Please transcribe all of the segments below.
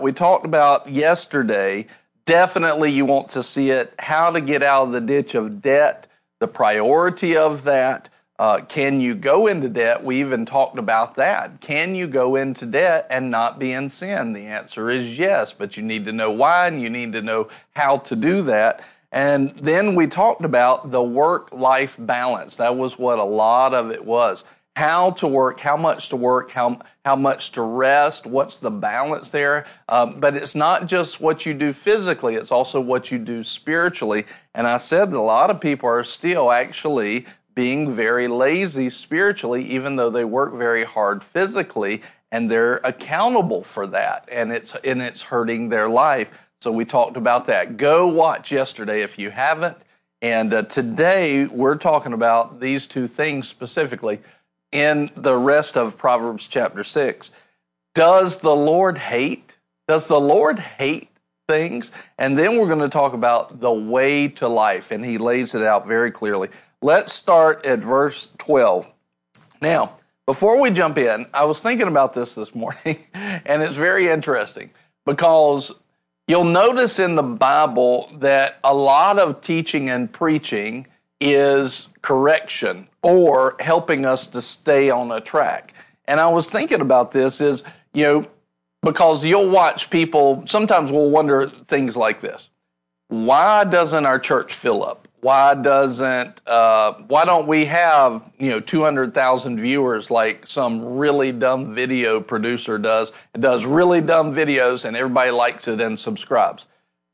We talked about yesterday, definitely you want to see it, how to get out of the ditch of debt, the priority of that. Uh, can you go into debt? We even talked about that. Can you go into debt and not be in sin? The answer is yes, but you need to know why and you need to know how to do that. And then we talked about the work life balance. That was what a lot of it was. How to work, how much to work, how, how much to rest, what's the balance there. Um, but it's not just what you do physically, it's also what you do spiritually. And I said that a lot of people are still actually being very lazy spiritually, even though they work very hard physically, and they're accountable for that, and it's and it's hurting their life. So we talked about that. Go watch yesterday if you haven't. And uh, today we're talking about these two things specifically in the rest of Proverbs chapter 6. Does the Lord hate? Does the Lord hate things? And then we're going to talk about the way to life, and he lays it out very clearly. Let's start at verse 12. Now, before we jump in, I was thinking about this this morning, and it's very interesting because You'll notice in the Bible that a lot of teaching and preaching is correction or helping us to stay on a track. And I was thinking about this is, you know, because you'll watch people, sometimes we'll wonder things like this. Why doesn't our church fill up? why doesn't uh, why don't we have you know 200,000 viewers like some really dumb video producer does it does really dumb videos and everybody likes it and subscribes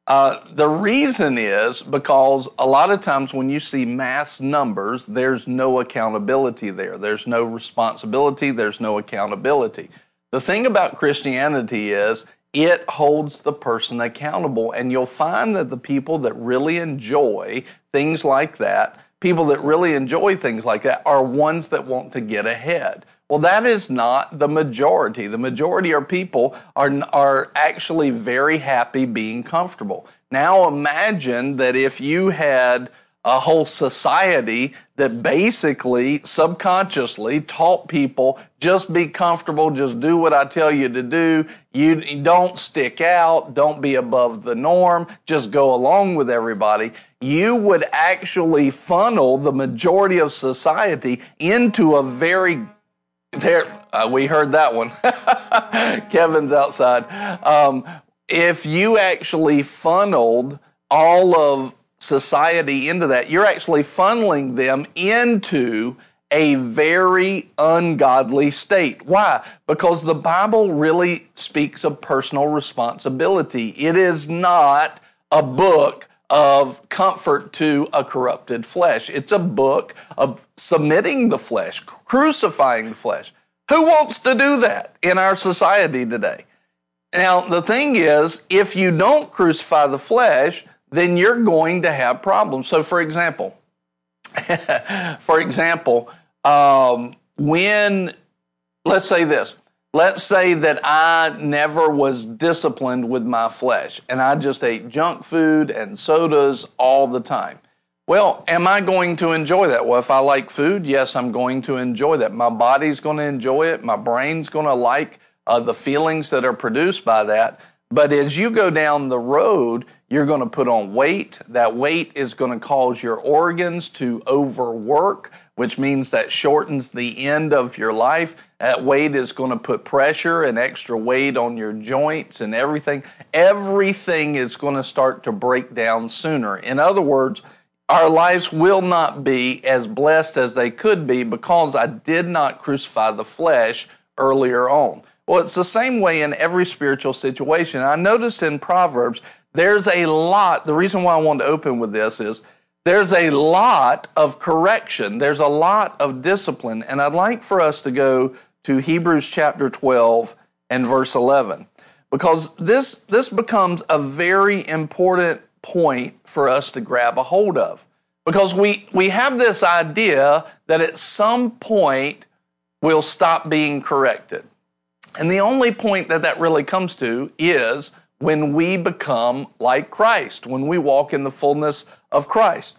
uh, the reason is because a lot of times when you see mass numbers there's no accountability there there's no responsibility there's no accountability the thing about christianity is it holds the person accountable. And you'll find that the people that really enjoy things like that, people that really enjoy things like that, are ones that want to get ahead. Well, that is not the majority. The majority of people are, are actually very happy being comfortable. Now imagine that if you had a whole society that basically subconsciously taught people just be comfortable, just do what I tell you to do. You don't stick out, don't be above the norm, just go along with everybody. You would actually funnel the majority of society into a very there. Uh, we heard that one. Kevin's outside. Um, if you actually funneled all of society into that, you're actually funneling them into a very ungodly state. Why? Because the Bible really speaks of personal responsibility. It is not a book of comfort to a corrupted flesh. It's a book of submitting the flesh, crucifying the flesh. Who wants to do that in our society today? Now, the thing is, if you don't crucify the flesh, then you're going to have problems. So, for example, for example, um, when let's say this, let's say that I never was disciplined with my flesh and I just ate junk food and sodas all the time. Well, am I going to enjoy that? Well, if I like food, yes, I'm going to enjoy that. My body's going to enjoy it. My brain's going to like uh, the feelings that are produced by that. But as you go down the road, you're going to put on weight. That weight is going to cause your organs to overwork, which means that shortens the end of your life. That weight is going to put pressure and extra weight on your joints and everything. Everything is going to start to break down sooner. In other words, our lives will not be as blessed as they could be because I did not crucify the flesh earlier on. Well, it's the same way in every spiritual situation. I notice in Proverbs there's a lot, the reason why I wanted to open with this is there's a lot of correction, there's a lot of discipline, and I'd like for us to go to Hebrews chapter 12 and verse 11 because this this becomes a very important point for us to grab a hold of because we we have this idea that at some point we'll stop being corrected. And the only point that that really comes to is when we become like Christ, when we walk in the fullness of Christ.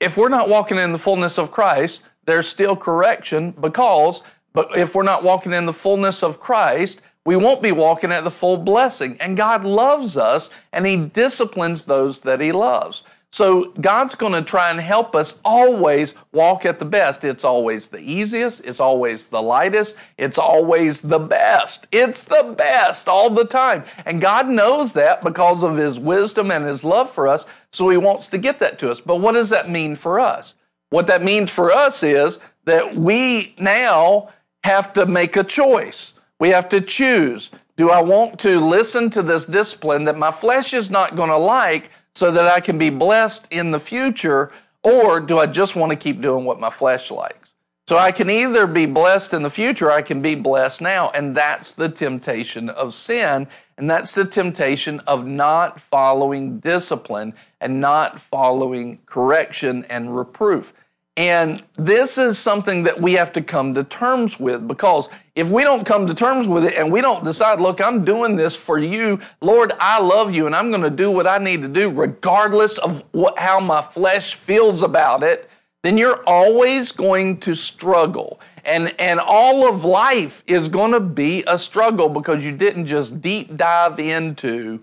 If we're not walking in the fullness of Christ, there's still correction because, but if we're not walking in the fullness of Christ, we won't be walking at the full blessing. And God loves us and He disciplines those that He loves. So God's going to try and help us always walk at the best. It's always the easiest. It's always the lightest. It's always the best. It's the best all the time. And God knows that because of His wisdom and His love for us. So He wants to get that to us. But what does that mean for us? What that means for us is that we now have to make a choice. We have to choose. Do I want to listen to this discipline that my flesh is not going to like so that I can be blessed in the future? Or do I just want to keep doing what my flesh likes? So I can either be blessed in the future, I can be blessed now. And that's the temptation of sin. And that's the temptation of not following discipline and not following correction and reproof. And this is something that we have to come to terms with because if we don't come to terms with it and we don't decide, look, I'm doing this for you, Lord, I love you and I'm going to do what I need to do regardless of what, how my flesh feels about it, then you're always going to struggle. And, and all of life is going to be a struggle because you didn't just deep dive into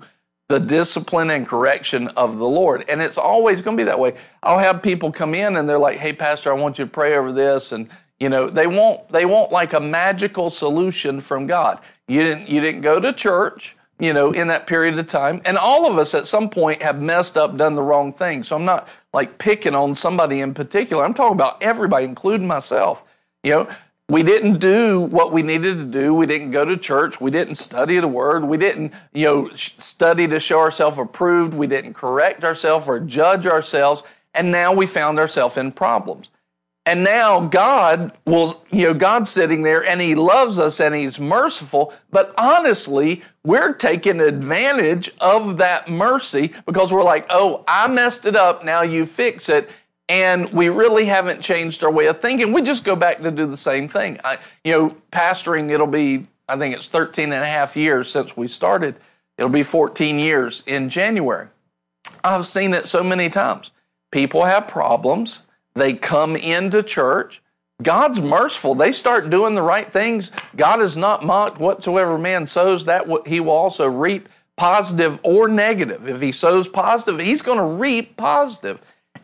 the discipline and correction of the Lord. And it's always going to be that way. I'll have people come in and they're like, "Hey pastor, I want you to pray over this." And you know, they want they want like a magical solution from God. You didn't you didn't go to church, you know, in that period of time. And all of us at some point have messed up, done the wrong thing. So I'm not like picking on somebody in particular. I'm talking about everybody including myself. You know, we didn't do what we needed to do. We didn't go to church. We didn't study the word. We didn't, you know, study to show ourselves approved. We didn't correct ourselves or judge ourselves. And now we found ourselves in problems. And now God will, you know, God's sitting there and He loves us and He's merciful. But honestly, we're taking advantage of that mercy because we're like, oh, I messed it up. Now you fix it and we really haven't changed our way of thinking. We just go back to do the same thing. I, you know, pastoring, it'll be, I think it's 13 and a half years since we started. It'll be 14 years in January. I've seen it so many times. People have problems. They come into church. God's merciful. They start doing the right things. God is not mocked. Whatsoever man sows, that he will also reap positive or negative. If he sows positive, he's going to reap positive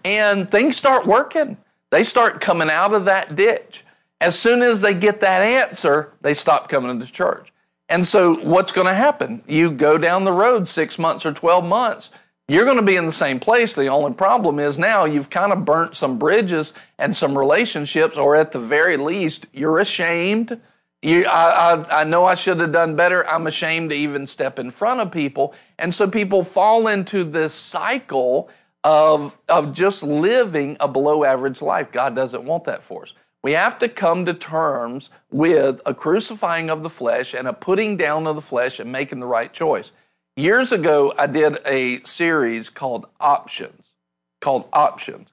and things start working. They start coming out of that ditch. As soon as they get that answer, they stop coming to church. And so, what's going to happen? You go down the road six months or 12 months, you're going to be in the same place. The only problem is now you've kind of burnt some bridges and some relationships, or at the very least, you're ashamed. You, I, I, I know I should have done better. I'm ashamed to even step in front of people. And so people fall into this cycle of, of just living a below average life. God doesn't want that for us. We have to come to terms with a crucifying of the flesh and a putting down of the flesh and making the right choice. Years ago, I did a series called Options, called Options.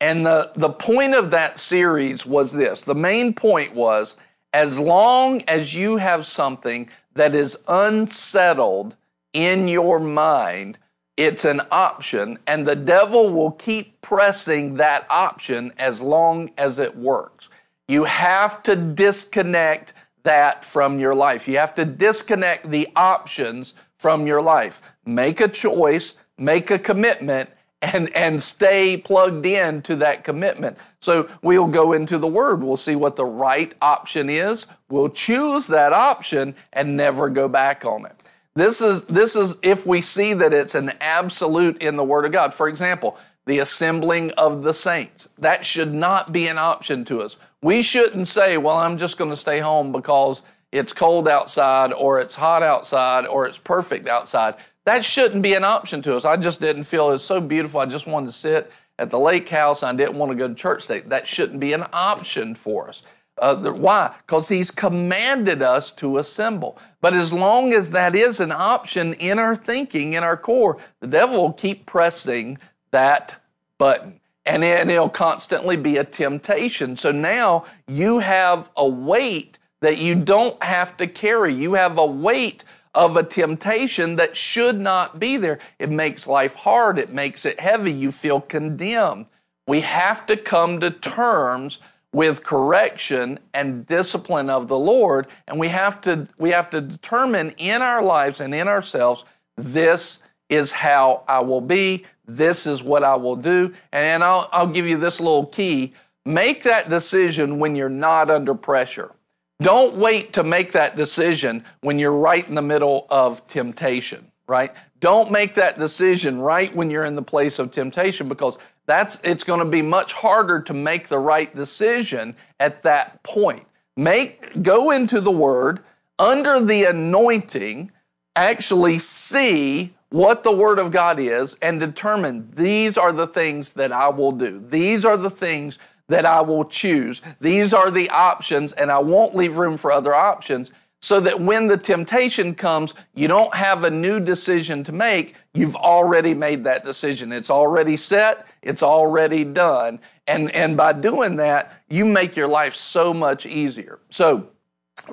And the, the point of that series was this the main point was as long as you have something that is unsettled in your mind, it's an option, and the devil will keep pressing that option as long as it works. You have to disconnect that from your life. You have to disconnect the options from your life. Make a choice, make a commitment, and, and stay plugged in to that commitment. So we'll go into the word. We'll see what the right option is. We'll choose that option and never go back on it. This is, this is if we see that it's an absolute in the Word of God. For example, the assembling of the saints. That should not be an option to us. We shouldn't say, well, I'm just going to stay home because it's cold outside or it's hot outside or it's perfect outside. That shouldn't be an option to us. I just didn't feel it was so beautiful. I just wanted to sit at the lake house. I didn't want to go to church today. That shouldn't be an option for us. Uh, why? Because he's commanded us to assemble. But as long as that is an option in our thinking, in our core, the devil will keep pressing that button. And, it, it'll constantly be a temptation. So now you have a weight that you don't have to carry. You have a weight of a temptation that should not be there. It makes life hard. It makes it heavy. You feel condemned. We have to come to terms with correction and discipline of the Lord. And we have to, we have to determine in our lives and in ourselves, this is how I will be. This is what I will do. And I'll, I'll give you this little key. Make that decision when you're not under pressure. Don't wait to make that decision when you're right in the middle of temptation, right? Don't make that decision right when you're in the place of temptation because that's it's going to be much harder to make the right decision at that point. Make go into the word under the anointing, actually see what the word of God is and determine these are the things that I will do. These are the things that I will choose. These are the options and I won't leave room for other options so that when the temptation comes, you don't have a new decision to make. You've already made that decision. It's already set. It's already done. And, and by doing that, you make your life so much easier. So,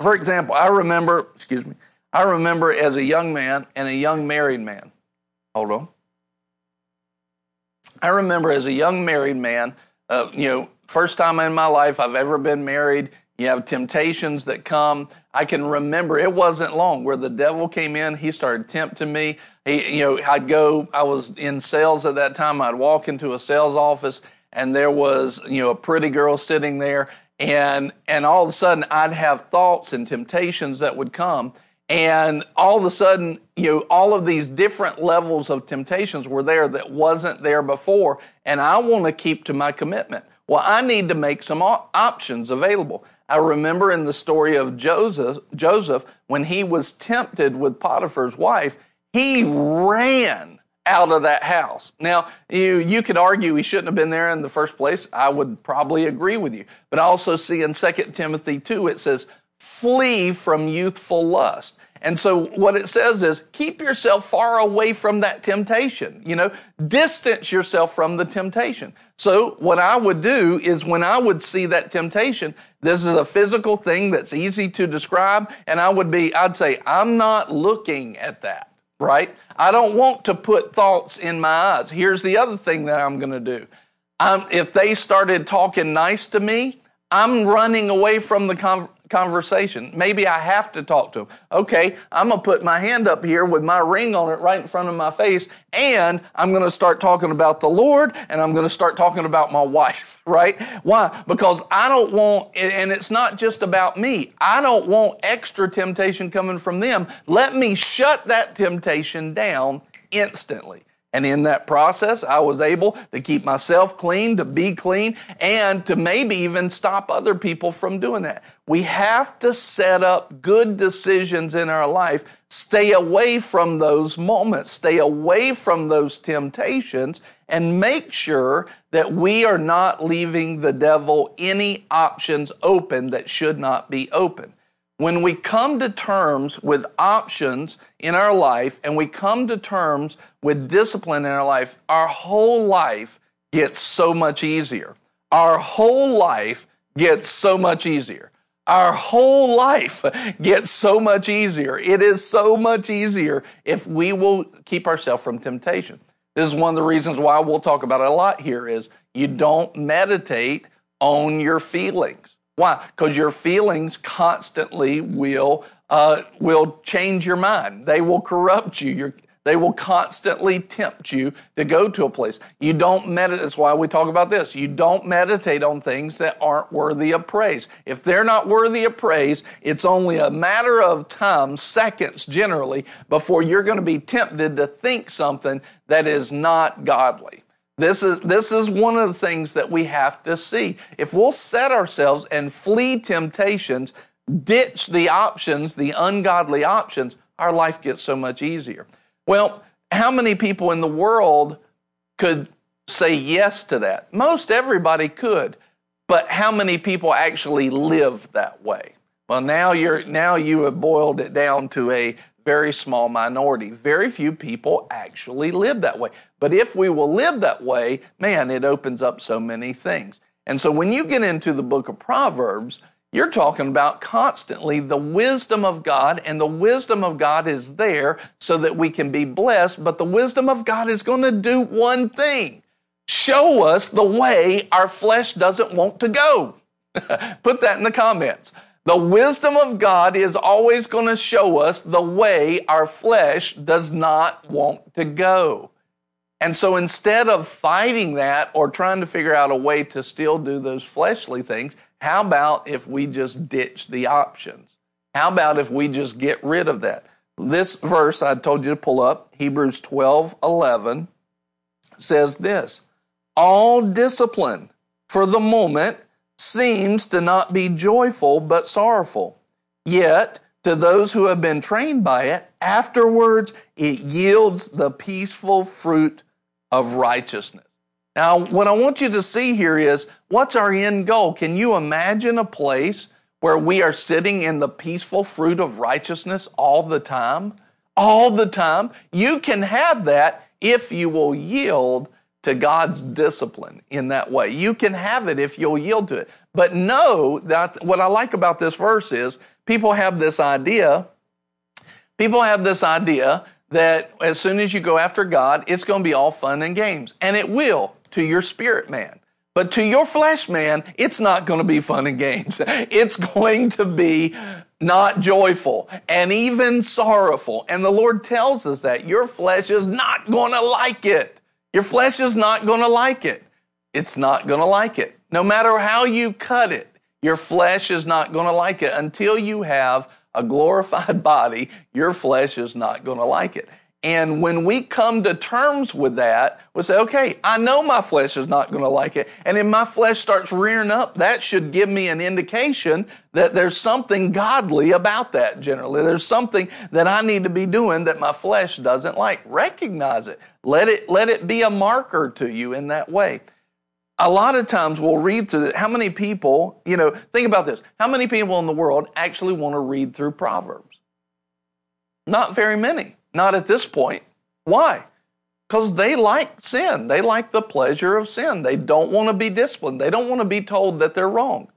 for example, I remember, excuse me, I remember as a young man and a young married man. Hold on. I remember as a young married man, uh, you know, first time in my life I've ever been married. You have temptations that come. I can remember it wasn't long where the devil came in. He started tempting me. He, you know, I'd go, I was in sales at that time. I'd walk into a sales office and there was, you know, a pretty girl sitting there. And, and all of a sudden I'd have thoughts and temptations that would come. And all of a sudden, you know, all of these different levels of temptations were there that wasn't there before. And I want to keep to my commitment. Well, I need to make some options available. I remember in the story of Joseph, Joseph, when he was tempted with Potiphar's wife, he ran out of that house. Now, you, you could argue he shouldn't have been there in the first place. I would probably agree with you. But I also see in 2 Timothy 2, it says, flee from youthful lust. And so what it says is keep yourself far away from that temptation. You know, distance yourself from the temptation. So what I would do is when I would see that temptation, this is a physical thing that's easy to describe. And I would be, I'd say, I'm not looking at that, right? I don't want to put thoughts in my eyes. Here's the other thing that I'm going to do. Um, if they started talking nice to me, I'm running away from the con- conversation. Maybe I have to talk to him. Okay, I'm going to put my hand up here with my ring on it right in front of my face, and I'm going to start talking about the Lord, and I'm going to start talking about my wife, right? Why? Because I don't want, and it's not just about me, I don't want extra temptation coming from them. Let me shut that temptation down instantly. And in that process, I was able to keep myself clean, to be clean, and to maybe even stop other people from doing that. We have to set up good decisions in our life. Stay away from those moments, stay away from those temptations, and make sure that we are not leaving the devil any options open that should not be open. When we come to terms with options in our life and we come to terms with discipline in our life, our whole life gets so much easier. Our whole life gets so much easier. Our whole life gets so much easier. It is so much easier if we will keep ourselves from temptation. This is one of the reasons why we'll talk about it a lot here is you don't meditate on your feelings. Why? Because your feelings constantly will uh, will change your mind. They will corrupt you. They will constantly tempt you to go to a place. You don't meditate. That's why we talk about this. You don't meditate on things that aren't worthy of praise. If they're not worthy of praise, it's only a matter of time, seconds generally, before you're going to be tempted to think something that is not godly. This is, this is one of the things that we have to see. If we'll set ourselves and flee temptations, ditch the options, the ungodly options, our life gets so much easier. Well, how many people in the world could say yes to that? Most everybody could, but how many people actually live that way? Well, now you're now you have boiled it down to a very small minority. Very few people actually live that way. But if we will live that way, man, it opens up so many things. And so when you get into the book of Proverbs, you're talking about constantly the wisdom of God, and the wisdom of God is there so that we can be blessed. But the wisdom of God is going to do one thing show us the way our flesh doesn't want to go. Put that in the comments. The wisdom of God is always going to show us the way our flesh does not want to go. And so instead of fighting that or trying to figure out a way to still do those fleshly things, how about if we just ditch the options? How about if we just get rid of that? This verse I told you to pull up, Hebrews 12 11, says this All discipline for the moment seems to not be joyful but sorrowful. Yet, to those who have been trained by it, afterwards it yields the peaceful fruit of righteousness. Now, what I want you to see here is what's our end goal? Can you imagine a place where we are sitting in the peaceful fruit of righteousness all the time? All the time. You can have that if you will yield to God's discipline in that way. You can have it if you'll yield to it. But know that what I like about this verse is people have this idea, people have this idea that as soon as you go after God, it's going to be all fun and games. And it will to your spirit man. But to your flesh man, it's not going to be fun and games. It's going to be not joyful and even sorrowful. And the Lord tells us that your flesh is not going to like it. Your flesh is not going to like it. It's not going to like it. No matter how you cut it, your flesh is not going to like it. Until you have a glorified body, your flesh is not going to like it. And when we come to terms with that, we say, okay, I know my flesh is not going to like it. And if my flesh starts rearing up, that should give me an indication that there's something godly about that generally. There's something that I need to be doing that my flesh doesn't like. Recognize it. Let it, let it be a marker to you in that way. A lot of times we'll read through it. How many people, you know, think about this. How many people in the world actually want to read through Proverbs? Not very many. Not at this point. Why? Because they like sin. They like the pleasure of sin. They don't want to be disciplined. They don't want to be told that they're wrong.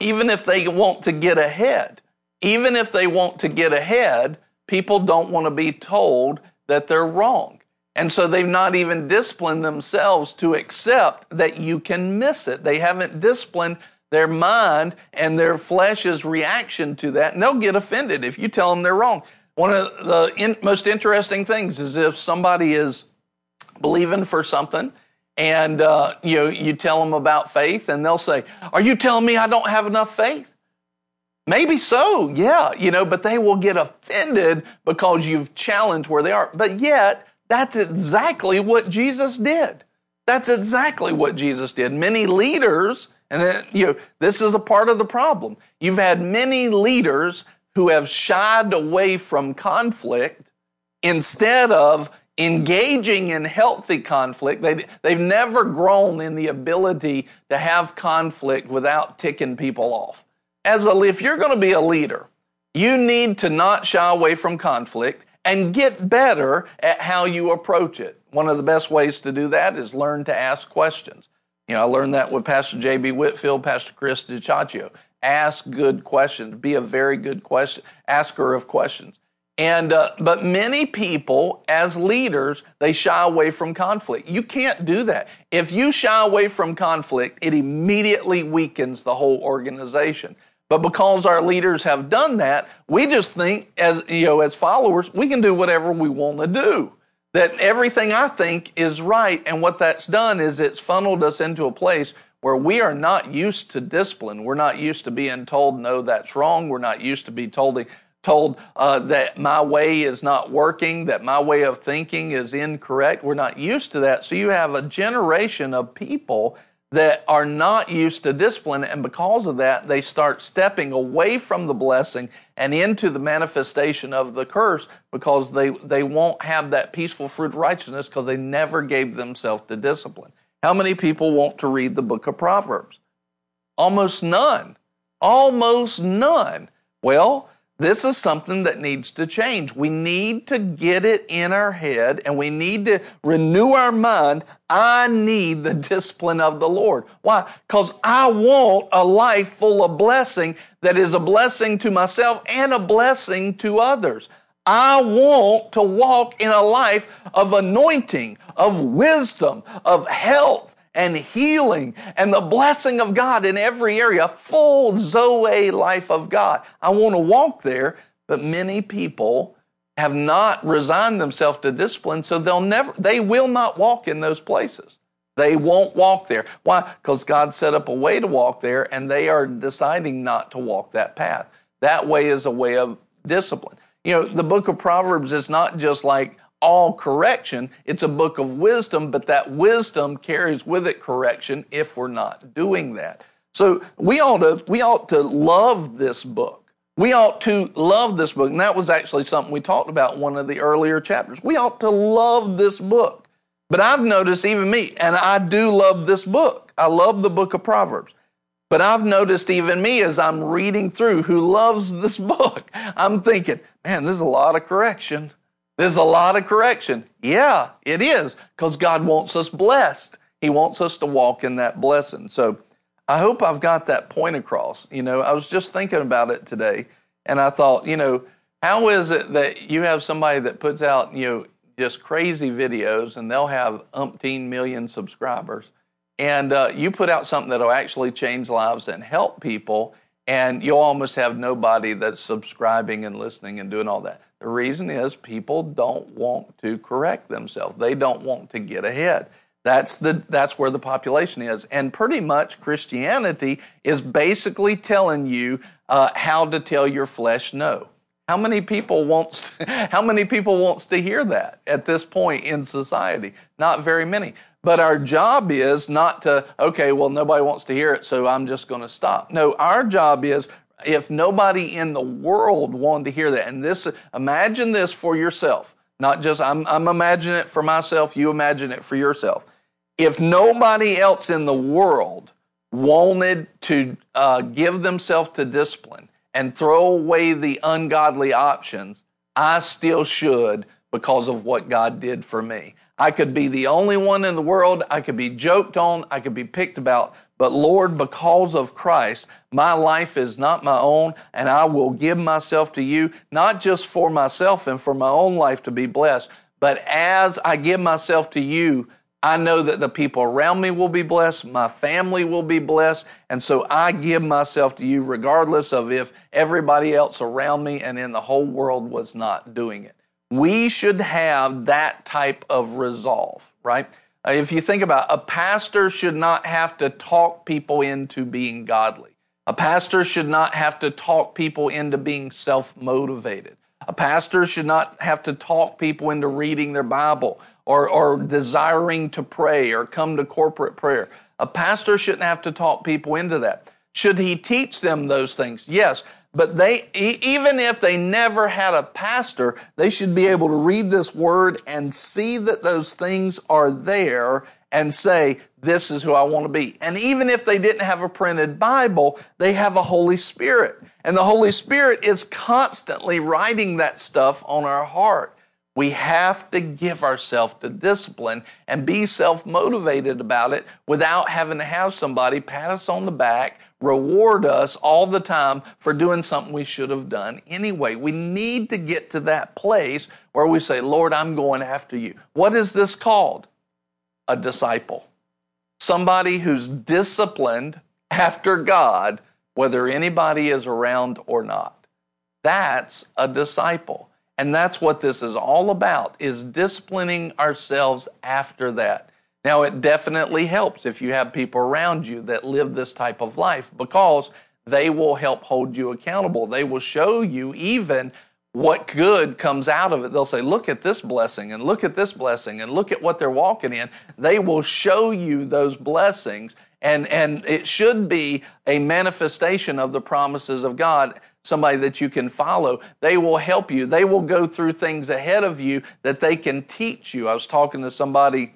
Even if they want to get ahead, even if they want to get ahead, people don't want to be told that they're wrong. And so they've not even disciplined themselves to accept that you can miss it. They haven't disciplined their mind and their flesh's reaction to that, and they'll get offended if you tell them they're wrong. One of the in, most interesting things is if somebody is believing for something and uh, you you tell them about faith and they'll say, "Are you telling me I don't have enough faith?" Maybe so, yeah, you know, but they will get offended because you've challenged where they are. But yet, that's exactly what Jesus did. That's exactly what Jesus did. Many leaders, and you know, this is a part of the problem. You've had many leaders who have shied away from conflict instead of engaging in healthy conflict. They, they've never grown in the ability to have conflict without ticking people off. As a, if you're going to be a leader, you need to not shy away from conflict and get better at how you approach it. One of the best ways to do that is learn to ask questions. You know, I learned that with Pastor J.B. Whitfield, Pastor Chris DiCiaccio. Ask good questions. Be a very good question asker of questions. And uh, but many people, as leaders, they shy away from conflict. You can't do that. If you shy away from conflict, it immediately weakens the whole organization. But because our leaders have done that, we just think as you know, as followers, we can do whatever we want to do. That everything I think is right, and what that's done is it's funneled us into a place where we are not used to discipline. We're not used to being told, no, that's wrong. We're not used to be told, told uh, that my way is not working, that my way of thinking is incorrect. We're not used to that. So you have a generation of people that are not used to discipline, and because of that, they start stepping away from the blessing and into the manifestation of the curse because they, they won't have that peaceful fruit of righteousness because they never gave themselves to discipline. How many people want to read the book of Proverbs? Almost none. Almost none. Well, this is something that needs to change. We need to get it in our head and we need to renew our mind. I need the discipline of the Lord. Why? Because I want a life full of blessing that is a blessing to myself and a blessing to others. I want to walk in a life of anointing, of wisdom, of health, and healing and the blessing of God in every area, full Zoe life of God. I want to walk there, but many people have not resigned themselves to discipline, so they'll never, they will not walk in those places. They won't walk there. Why? Because God set up a way to walk there and they are deciding not to walk that path. That way is a way of discipline. You know, the book of Proverbs is not just like all correction, it's a book of wisdom, but that wisdom carries with it correction if we're not doing that. So we ought to, we ought to love this book. We ought to love this book. And that was actually something we talked about one of the earlier chapters. We ought to love this book. But I've noticed even me, and I do love this book. I love the book of Proverbs. But I've noticed even me as I'm reading through who loves this book, I'm thinking, man, there's a lot of correction. There's a lot of correction. Yeah, it is, because God wants us blessed. He wants us to walk in that blessing. So I hope I've got that point across. You know, I was just thinking about it today, and I thought, you know, how is it that you have somebody that puts out, you know, just crazy videos and they'll have umpteen million subscribers? And uh, you put out something that'll actually change lives and help people, and you'll almost have nobody that's subscribing and listening and doing all that. The reason is people don't want to correct themselves. They don't want to get ahead. That's the that's where the population is, and pretty much Christianity is basically telling you uh, how to tell your flesh no. How many people wants to, how many people wants to hear that at this point in society? Not very many. But our job is not to, okay, well, nobody wants to hear it, so I'm just going to stop. No, our job is if nobody in the world wanted to hear that, and this, imagine this for yourself, not just, I'm, I'm imagining it for myself, you imagine it for yourself. If nobody else in the world wanted to uh, give themselves to discipline and throw away the ungodly options, I still should because of what God did for me. I could be the only one in the world. I could be joked on. I could be picked about. But Lord, because of Christ, my life is not my own, and I will give myself to you, not just for myself and for my own life to be blessed, but as I give myself to you, I know that the people around me will be blessed, my family will be blessed, and so I give myself to you regardless of if everybody else around me and in the whole world was not doing it. We should have that type of resolve, right? Uh, if you think about it, a pastor should not have to talk people into being godly. A pastor should not have to talk people into being self motivated. A pastor should not have to talk people into reading their Bible or, or desiring to pray or come to corporate prayer. A pastor shouldn't have to talk people into that. Should he teach them those things? Yes. But they, even if they never had a pastor, they should be able to read this word and see that those things are there and say, this is who I want to be. And even if they didn't have a printed Bible, they have a Holy Spirit. And the Holy Spirit is constantly writing that stuff on our heart. We have to give ourselves to discipline and be self motivated about it without having to have somebody pat us on the back reward us all the time for doing something we should have done anyway. We need to get to that place where we say, Lord, I'm going after you. What is this called? A disciple. Somebody who's disciplined after God, whether anybody is around or not. That's a disciple. And that's what this is all about is disciplining ourselves after that. Now, it definitely helps if you have people around you that live this type of life because they will help hold you accountable. They will show you even what good comes out of it. They'll say, look at this blessing and look at this blessing and look at what they're walking in. They will show you those blessings and, and it should be a manifestation of the promises of God. Somebody that you can follow. They will help you. They will go through things ahead of you that they can teach you. I was talking to somebody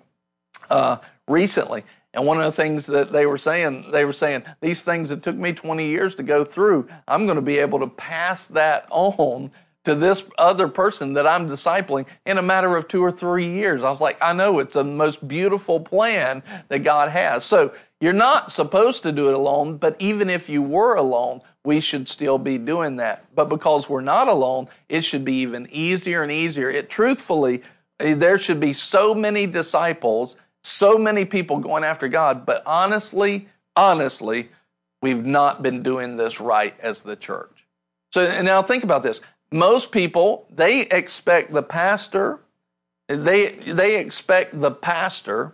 uh, recently. And one of the things that they were saying, they were saying, these things that took me 20 years to go through, I'm going to be able to pass that on to this other person that I'm discipling in a matter of two or three years. I was like, I know it's the most beautiful plan that God has. So you're not supposed to do it alone, but even if you were alone, we should still be doing that. But because we're not alone, it should be even easier and easier. It truthfully, there should be so many disciples so many people going after God, but honestly, honestly, we've not been doing this right as the church. So and now think about this. Most people, they expect the pastor, they, they expect the pastor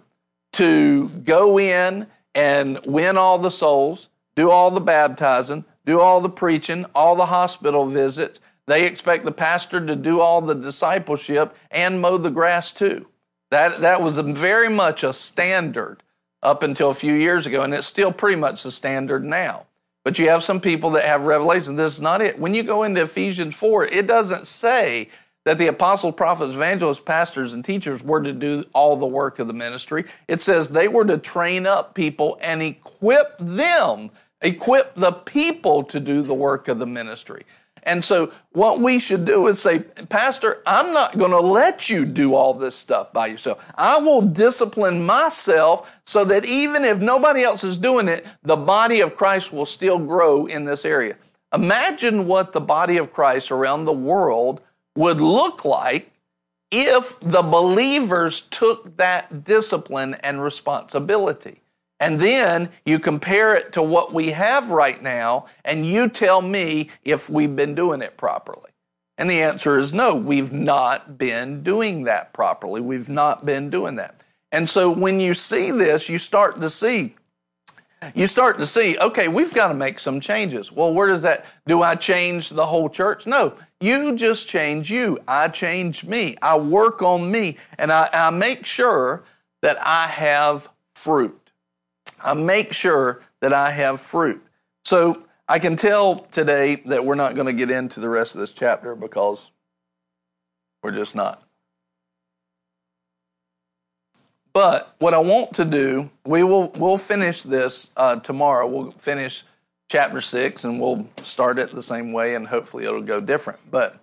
to go in and win all the souls, do all the baptizing, do all the preaching, all the hospital visits. They expect the pastor to do all the discipleship and mow the grass too. That, that was very much a standard up until a few years ago, and it's still pretty much the standard now. But you have some people that have revelation. This is not it. When you go into Ephesians 4, it doesn't say that the apostles, prophets, evangelists, pastors, and teachers were to do all the work of the ministry. It says they were to train up people and equip them, equip the people to do the work of the ministry. And so, what we should do is say, Pastor, I'm not going to let you do all this stuff by yourself. I will discipline myself so that even if nobody else is doing it, the body of Christ will still grow in this area. Imagine what the body of Christ around the world would look like if the believers took that discipline and responsibility. And then you compare it to what we have right now, and you tell me if we've been doing it properly. And the answer is no, we've not been doing that properly. We've not been doing that. And so when you see this, you start to see you start to see, okay, we've got to make some changes. Well, where does that, do I change the whole church? No, you just change you. I change me. I work on me and I, I make sure that I have fruit. I make sure that I have fruit. So I can tell today that we're not going to get into the rest of this chapter because we're just not. But what I want to do, we will we'll finish this uh, tomorrow. We'll finish chapter six, and we'll start it the same way, and hopefully it'll go different. But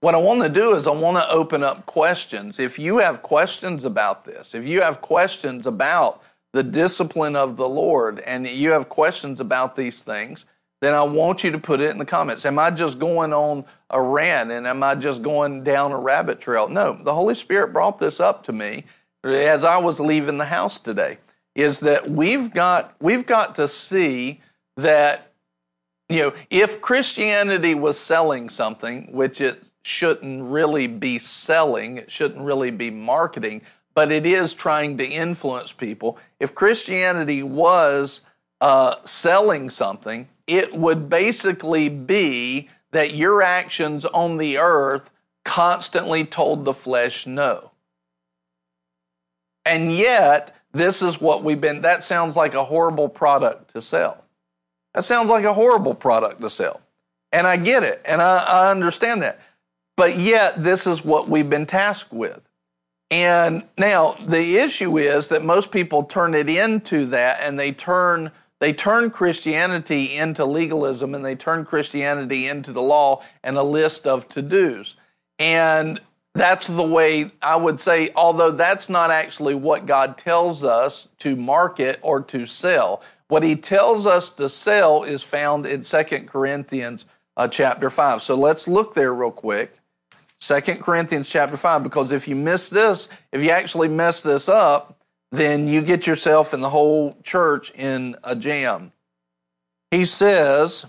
what I want to do is I want to open up questions. If you have questions about this, if you have questions about the discipline of the Lord, and you have questions about these things, then I want you to put it in the comments. Am I just going on a rant and am I just going down a rabbit trail? No, the Holy Spirit brought this up to me as I was leaving the house today is that we've got we've got to see that you know if Christianity was selling something which it shouldn't really be selling it shouldn't really be marketing but it is trying to influence people if Christianity was uh, selling something it would basically be that your actions on the earth constantly told the flesh no and yet, this is what we've been, that sounds like a horrible product to sell. That sounds like a horrible product to sell. And I get it, and I, I understand that. But yet, this is what we've been tasked with. And now the issue is that most people turn it into that and they turn they turn Christianity into legalism and they turn Christianity into the law and a list of to-dos. And that's the way I would say, although that's not actually what God tells us to market or to sell. What he tells us to sell is found in 2 Corinthians uh, chapter 5. So let's look there real quick. 2 Corinthians chapter 5, because if you miss this, if you actually mess this up, then you get yourself and the whole church in a jam. He says,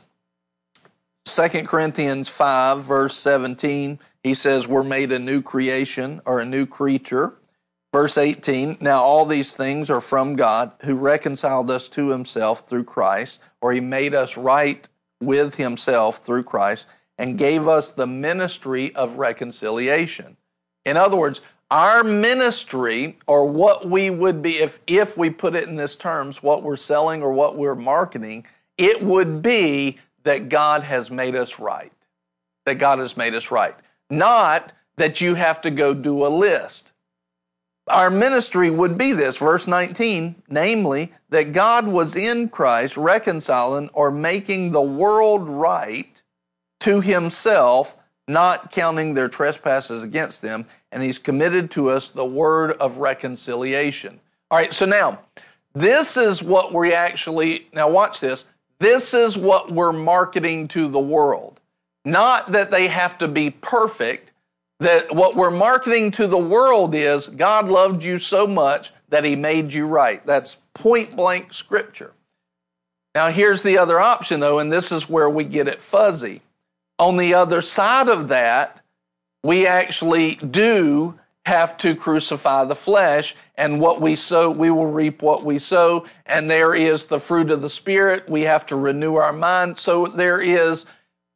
2 Corinthians 5, verse 17, he says we're made a new creation or a new creature. Verse 18, now all these things are from God who reconciled us to himself through Christ, or he made us right with himself through Christ, and gave us the ministry of reconciliation. In other words, our ministry, or what we would be, if, if we put it in this terms, what we're selling or what we're marketing, it would be that God has made us right. That God has made us right not that you have to go do a list. Our ministry would be this, verse 19, namely, that God was in Christ reconciling or making the world right to himself, not counting their trespasses against them, and he's committed to us the word of reconciliation. All right, so now, this is what we actually, now watch this, this is what we're marketing to the world. Not that they have to be perfect, that what we're marketing to the world is God loved you so much that he made you right. That's point blank scripture. Now, here's the other option, though, and this is where we get it fuzzy. On the other side of that, we actually do have to crucify the flesh, and what we sow, we will reap what we sow. And there is the fruit of the Spirit. We have to renew our mind. So there is,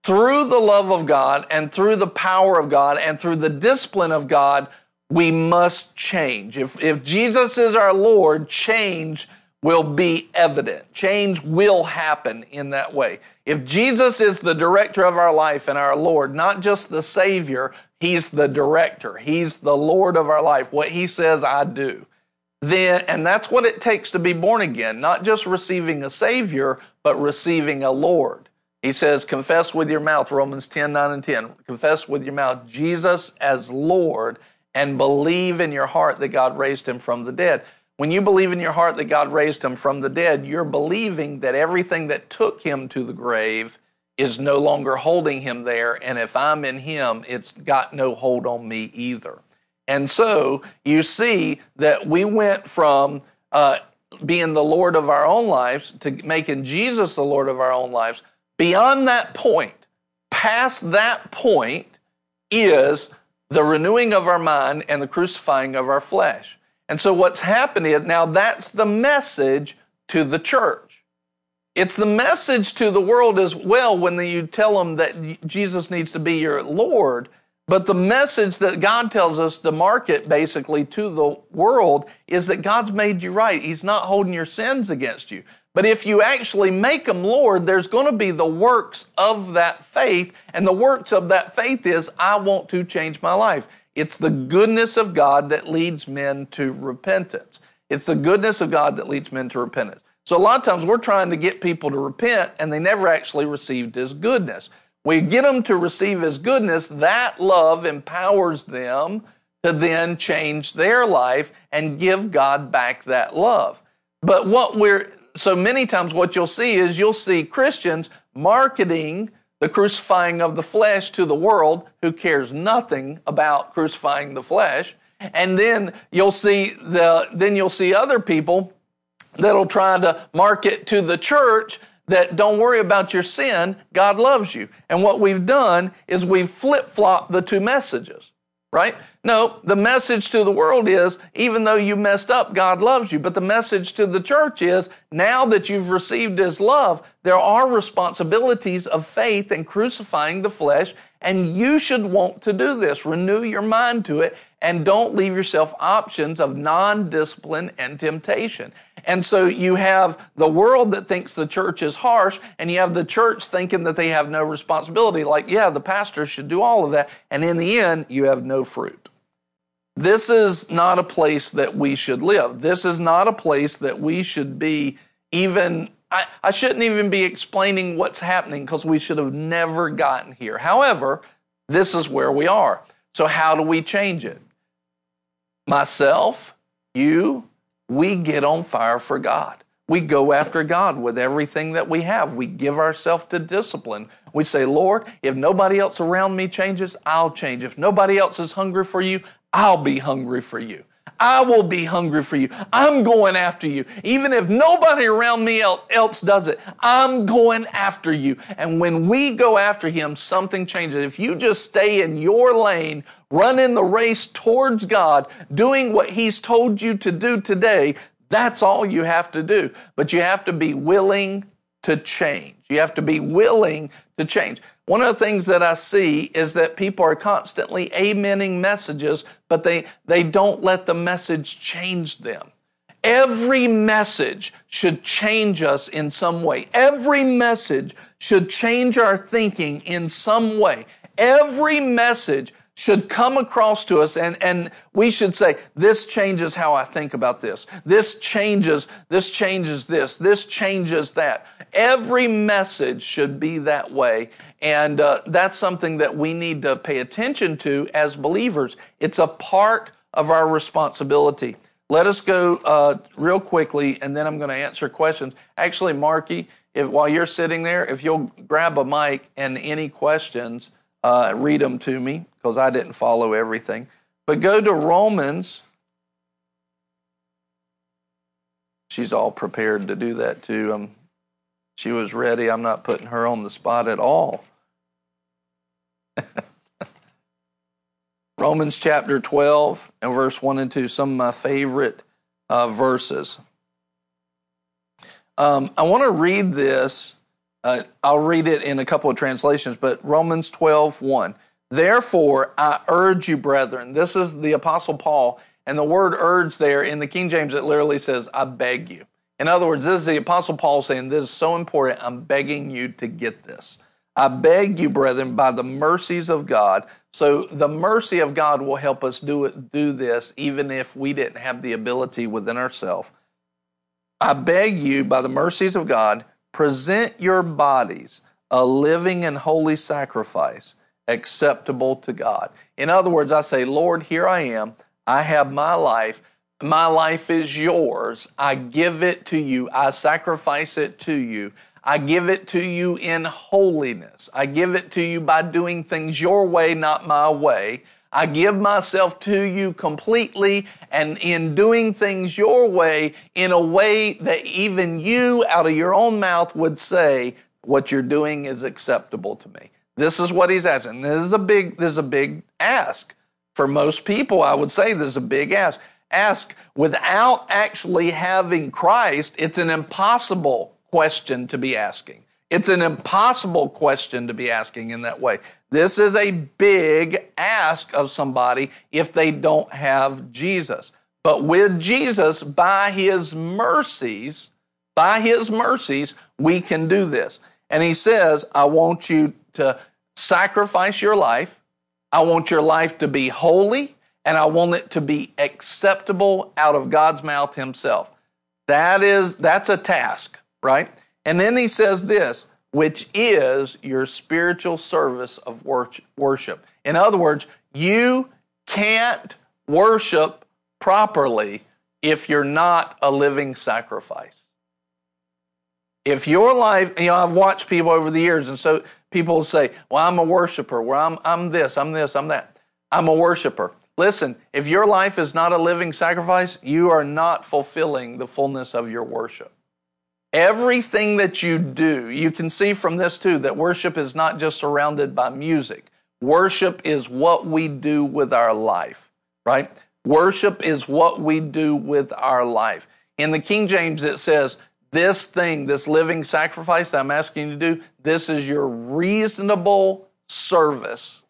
through the love of God and through the power of God and through the discipline of God, we must change. If, if Jesus is our Lord, change will be evident. Change will happen in that way. If Jesus is the director of our life and our Lord, not just the Savior, He's the director. He's the Lord of our life. What He says, I do. Then, and that's what it takes to be born again, not just receiving a Savior, but receiving a Lord. He says, confess with your mouth, Romans 10, 9 and 10. Confess with your mouth Jesus as Lord and believe in your heart that God raised him from the dead. When you believe in your heart that God raised him from the dead, you're believing that everything that took him to the grave is no longer holding him there. And if I'm in him, it's got no hold on me either. And so you see that we went from uh, being the Lord of our own lives to making Jesus the Lord of our own lives. Beyond that point, past that point, is the renewing of our mind and the crucifying of our flesh. And so what's happened is now that's the message to the church. It's the message to the world as well when you tell them that Jesus needs to be your Lord. But the message that God tells us to market basically to the world is that God's made you right. He's not holding your sins against you. But if you actually make him Lord, there's going to be the works of that faith. And the works of that faith is, I want to change my life. It's the goodness of God that leads men to repentance. It's the goodness of God that leads men to repentance. So a lot of times we're trying to get people to repent and they never actually received his goodness. We get them to receive his goodness, that love empowers them to then change their life and give God back that love. But what we're so many times what you'll see is you'll see Christians marketing the crucifying of the flesh to the world who cares nothing about crucifying the flesh. And then you'll see the then you'll see other people that'll try to market to the church that don't worry about your sin, God loves you. And what we've done is we've flip flopped the two messages, right? No, the message to the world is even though you messed up, God loves you. But the message to the church is now that you've received His love, there are responsibilities of faith and crucifying the flesh, and you should want to do this. Renew your mind to it and don't leave yourself options of non discipline and temptation. And so you have the world that thinks the church is harsh, and you have the church thinking that they have no responsibility. Like, yeah, the pastor should do all of that. And in the end, you have no fruit. This is not a place that we should live. This is not a place that we should be even. I, I shouldn't even be explaining what's happening because we should have never gotten here. However, this is where we are. So, how do we change it? Myself, you, we get on fire for God. We go after God with everything that we have. We give ourselves to discipline. We say, Lord, if nobody else around me changes, I'll change. If nobody else is hungry for you, I'll be hungry for you. I will be hungry for you. I'm going after you. Even if nobody around me else does it, I'm going after you. And when we go after him, something changes. If you just stay in your lane, run in the race towards God, doing what he's told you to do today, that's all you have to do. But you have to be willing to change. You have to be willing to change. One of the things that I see is that people are constantly amening messages, but they, they don't let the message change them. Every message should change us in some way. Every message should change our thinking in some way. Every message should come across to us and, and we should say, this changes how I think about this. This changes, this changes this. This changes that. Every message should be that way. And uh, that's something that we need to pay attention to as believers. It's a part of our responsibility. Let us go uh, real quickly, and then I'm going to answer questions. Actually, Marky, if while you're sitting there, if you'll grab a mic and any questions, uh, read them to me because I didn't follow everything. But go to Romans. She's all prepared to do that too. Um, she was ready. I'm not putting her on the spot at all. Romans chapter 12 and verse 1 and 2, some of my favorite uh, verses. Um, I want to read this. Uh, I'll read it in a couple of translations, but Romans 12, 1. Therefore, I urge you, brethren. This is the Apostle Paul, and the word urge there in the King James, it literally says, I beg you. In other words, this is the Apostle Paul saying, This is so important, I'm begging you to get this. I beg you, brethren, by the mercies of God. So the mercy of God will help us do it, do this, even if we didn't have the ability within ourselves. I beg you, by the mercies of God, present your bodies a living and holy sacrifice acceptable to God. In other words, I say, Lord, here I am. I have my life. My life is yours. I give it to you. I sacrifice it to you. I give it to you in holiness. I give it to you by doing things your way, not my way. I give myself to you completely and in doing things your way in a way that even you out of your own mouth would say, what you're doing is acceptable to me. This is what he's asking. This is a big, this is a big ask. For most people, I would say this is a big ask. Ask without actually having Christ, it's an impossible question to be asking. It's an impossible question to be asking in that way. This is a big ask of somebody if they don't have Jesus. But with Jesus, by his mercies, by his mercies, we can do this. And he says, I want you to sacrifice your life. I want your life to be holy and I want it to be acceptable out of God's mouth himself. That is that's a task, right? And then he says this, which is your spiritual service of worship. In other words, you can't worship properly if you're not a living sacrifice. If your life, you know, I've watched people over the years, and so people say, Well, I'm a worshiper, well, I'm, I'm this, I'm this, I'm that. I'm a worshiper. Listen, if your life is not a living sacrifice, you are not fulfilling the fullness of your worship. Everything that you do, you can see from this too that worship is not just surrounded by music. Worship is what we do with our life, right? Worship is what we do with our life. In the King James, it says, This thing, this living sacrifice that I'm asking you to do, this is your reasonable service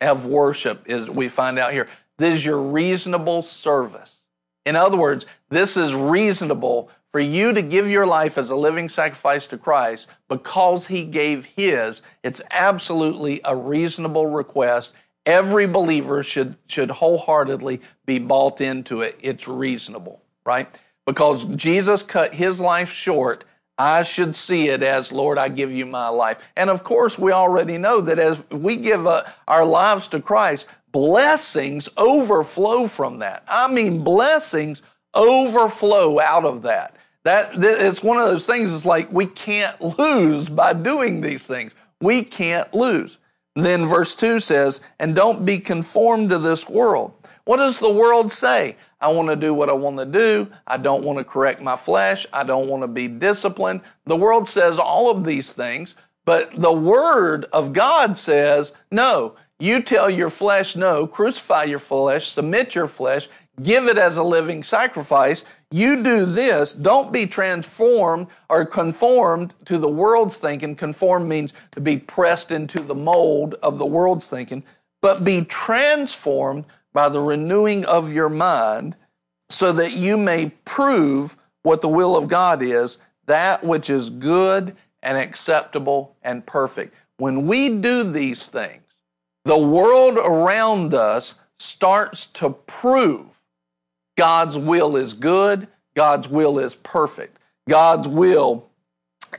of worship, is we find out here. This is your reasonable service. In other words, this is reasonable for you to give your life as a living sacrifice to Christ because he gave his, it's absolutely a reasonable request. Every believer should, should wholeheartedly be bought into it. It's reasonable, right? Because Jesus cut his life short, I should see it as, Lord, I give you my life. And of course, we already know that as we give uh, our lives to Christ, blessings overflow from that. I mean, blessings overflow out of that. That, it's one of those things. It's like we can't lose by doing these things. We can't lose. Then verse two says, "And don't be conformed to this world." What does the world say? I want to do what I want to do. I don't want to correct my flesh. I don't want to be disciplined. The world says all of these things, but the word of God says, no, you tell your flesh no, crucify your flesh, submit your flesh, give it as a living sacrifice. You do this. Don't be transformed or conformed to the world's thinking. Conform means to be pressed into the mold of the world's thinking, but be transformed by the renewing of your mind so that you may prove what the will of God is, that which is good and acceptable and perfect. When we do these things, the world around us starts to prove God's will is good, God's will is perfect, God's will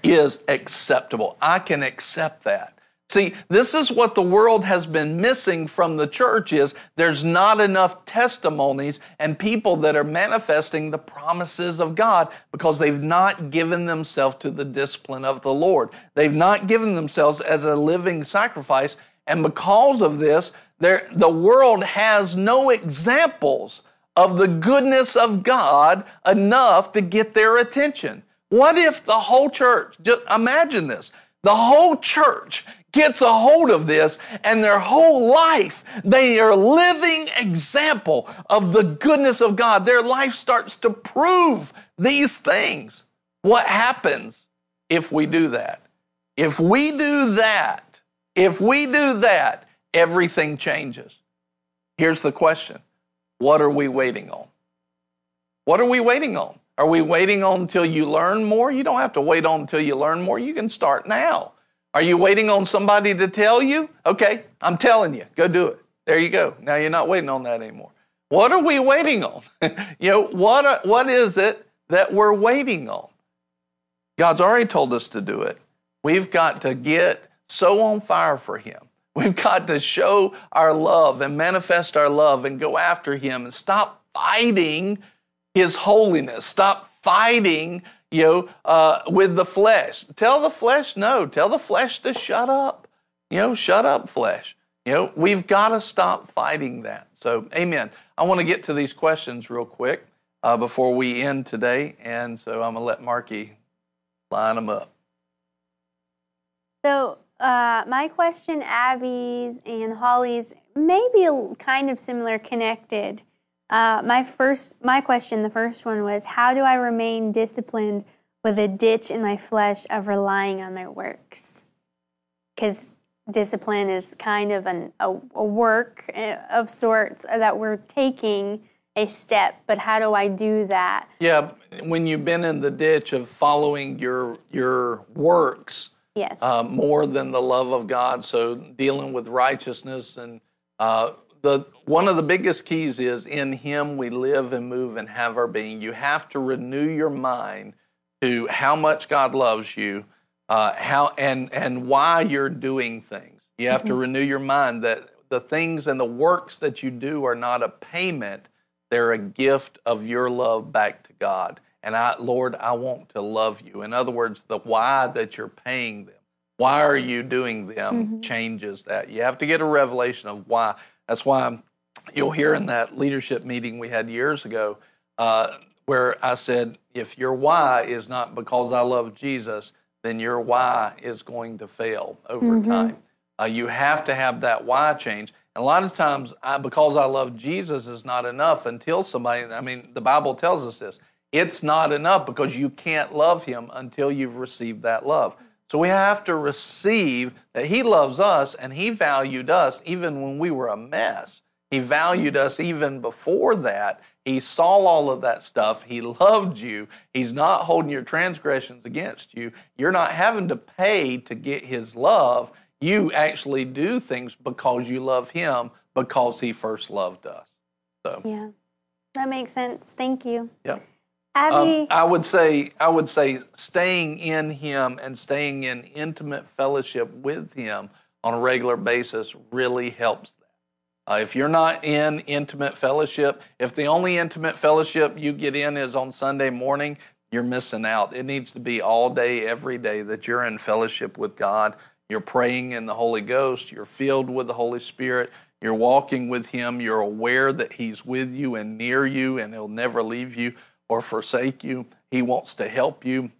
is acceptable. I can accept that. See, this is what the world has been missing from the church is there's not enough testimonies and people that are manifesting the promises of God because they've not given themselves to the discipline of the Lord. They've not given themselves as a living sacrifice And because of this, there, the world has no examples of the goodness of God enough to get their attention. What if the whole church, just imagine this, the whole church gets a hold of this and their whole life, they are living example of the goodness of God. Their life starts to prove these things. What happens if we do that? If we do that, if we do that, everything changes. Here's the question What are we waiting on? What are we waiting on? Are we waiting on until you learn more? You don't have to wait on until you learn more. You can start now. Are you waiting on somebody to tell you? Okay, I'm telling you, go do it. There you go. Now you're not waiting on that anymore. What are we waiting on? you know, what, are, what is it that we're waiting on? God's already told us to do it. We've got to get so on fire for Him. We've got to show our love and manifest our love and go after Him and stop fighting His holiness. Stop fighting you know, uh, with the flesh. Tell the flesh no. Tell the flesh to shut up. You know, shut up, flesh. You know, we've got to stop fighting that. So, amen. I want to get to these questions real quick uh, before we end today. And so I'm going to let Marky line them up. So, uh, my question, Abby's and Holly's, may be kind of similar, connected. Uh, my first, my question, the first one was, how do I remain disciplined with a ditch in my flesh of relying on my works? Because discipline is kind of an, a, a work uh, of sorts that we're taking a step, but how do I do that? Yeah, when you've been in the ditch of following your your works, yes, uh, more than the love of God, so dealing with righteousness and uh, the one of the biggest keys is in him we live and move and have our being. You have to renew your mind to how much god loves you uh, how and and why you're doing things. You have mm-hmm. to renew your mind that the things and the works that you do are not a payment. They're a gift of your love back to god and i lord i want to love you in other words the why that you're paying them why are you doing them mm-hmm. changes that you have to get a revelation of why that's why you'll hear in that leadership meeting we had years ago uh, where I said, if your why is not because I love Jesus, then your why is going to fail over mm-hmm. time. Uh, you have to have that why change. And a lot of times, I, because I love Jesus is not enough until somebody, I mean, the Bible tells us this. It's not enough because you can't love him until you've received that love. So we have to receive that He loves us and He valued us even when we were a mess. He valued us even before that. He saw all of that stuff. He loved you. He's not holding your transgressions against you. You're not having to pay to get His love. You actually do things because you love Him because He first loved us. So yeah, that makes sense. Thank you. Yeah. Abby, um, I would say I would say staying in Him and staying in intimate fellowship with Him on a regular basis really helps that. Uh, if you're not in intimate fellowship, if the only intimate fellowship you get in is on Sunday morning, you're missing out. It needs to be all day, every day that you're in fellowship with God. You're praying in the Holy Ghost. You're filled with the Holy Spirit. You're walking with Him. You're aware that He's with you and near you, and He'll never leave you or forsake you. He wants to help you.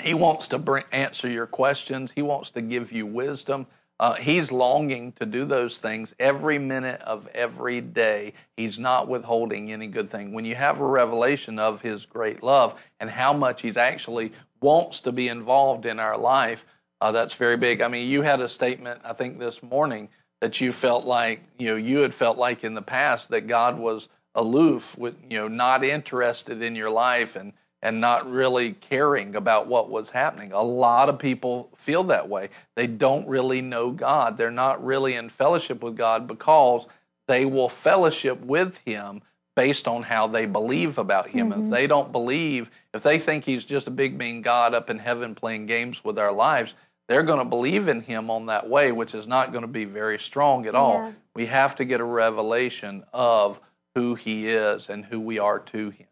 He wants to bring, answer your questions. He wants to give you wisdom. Uh, he's longing to do those things every minute of every day. He's not withholding any good thing. When you have a revelation of His great love and how much He's actually wants to be involved in our life, uh, that's very big. I mean, you had a statement, I think, this morning that you felt like, you know, you had felt like in the past that God was aloof, with you know, not interested in your life and and not really caring about what was happening. A lot of people feel that way. They don't really know God. They're not really in fellowship with God because they will fellowship with Him based on how they believe about Him. Mm-hmm. If they don't believe, if they think He's just a big mean God up in heaven playing games with our lives, they're going to believe in Him on that way, which is not going to be very strong at all. Yeah. We have to get a revelation of who He is and who we are to Him.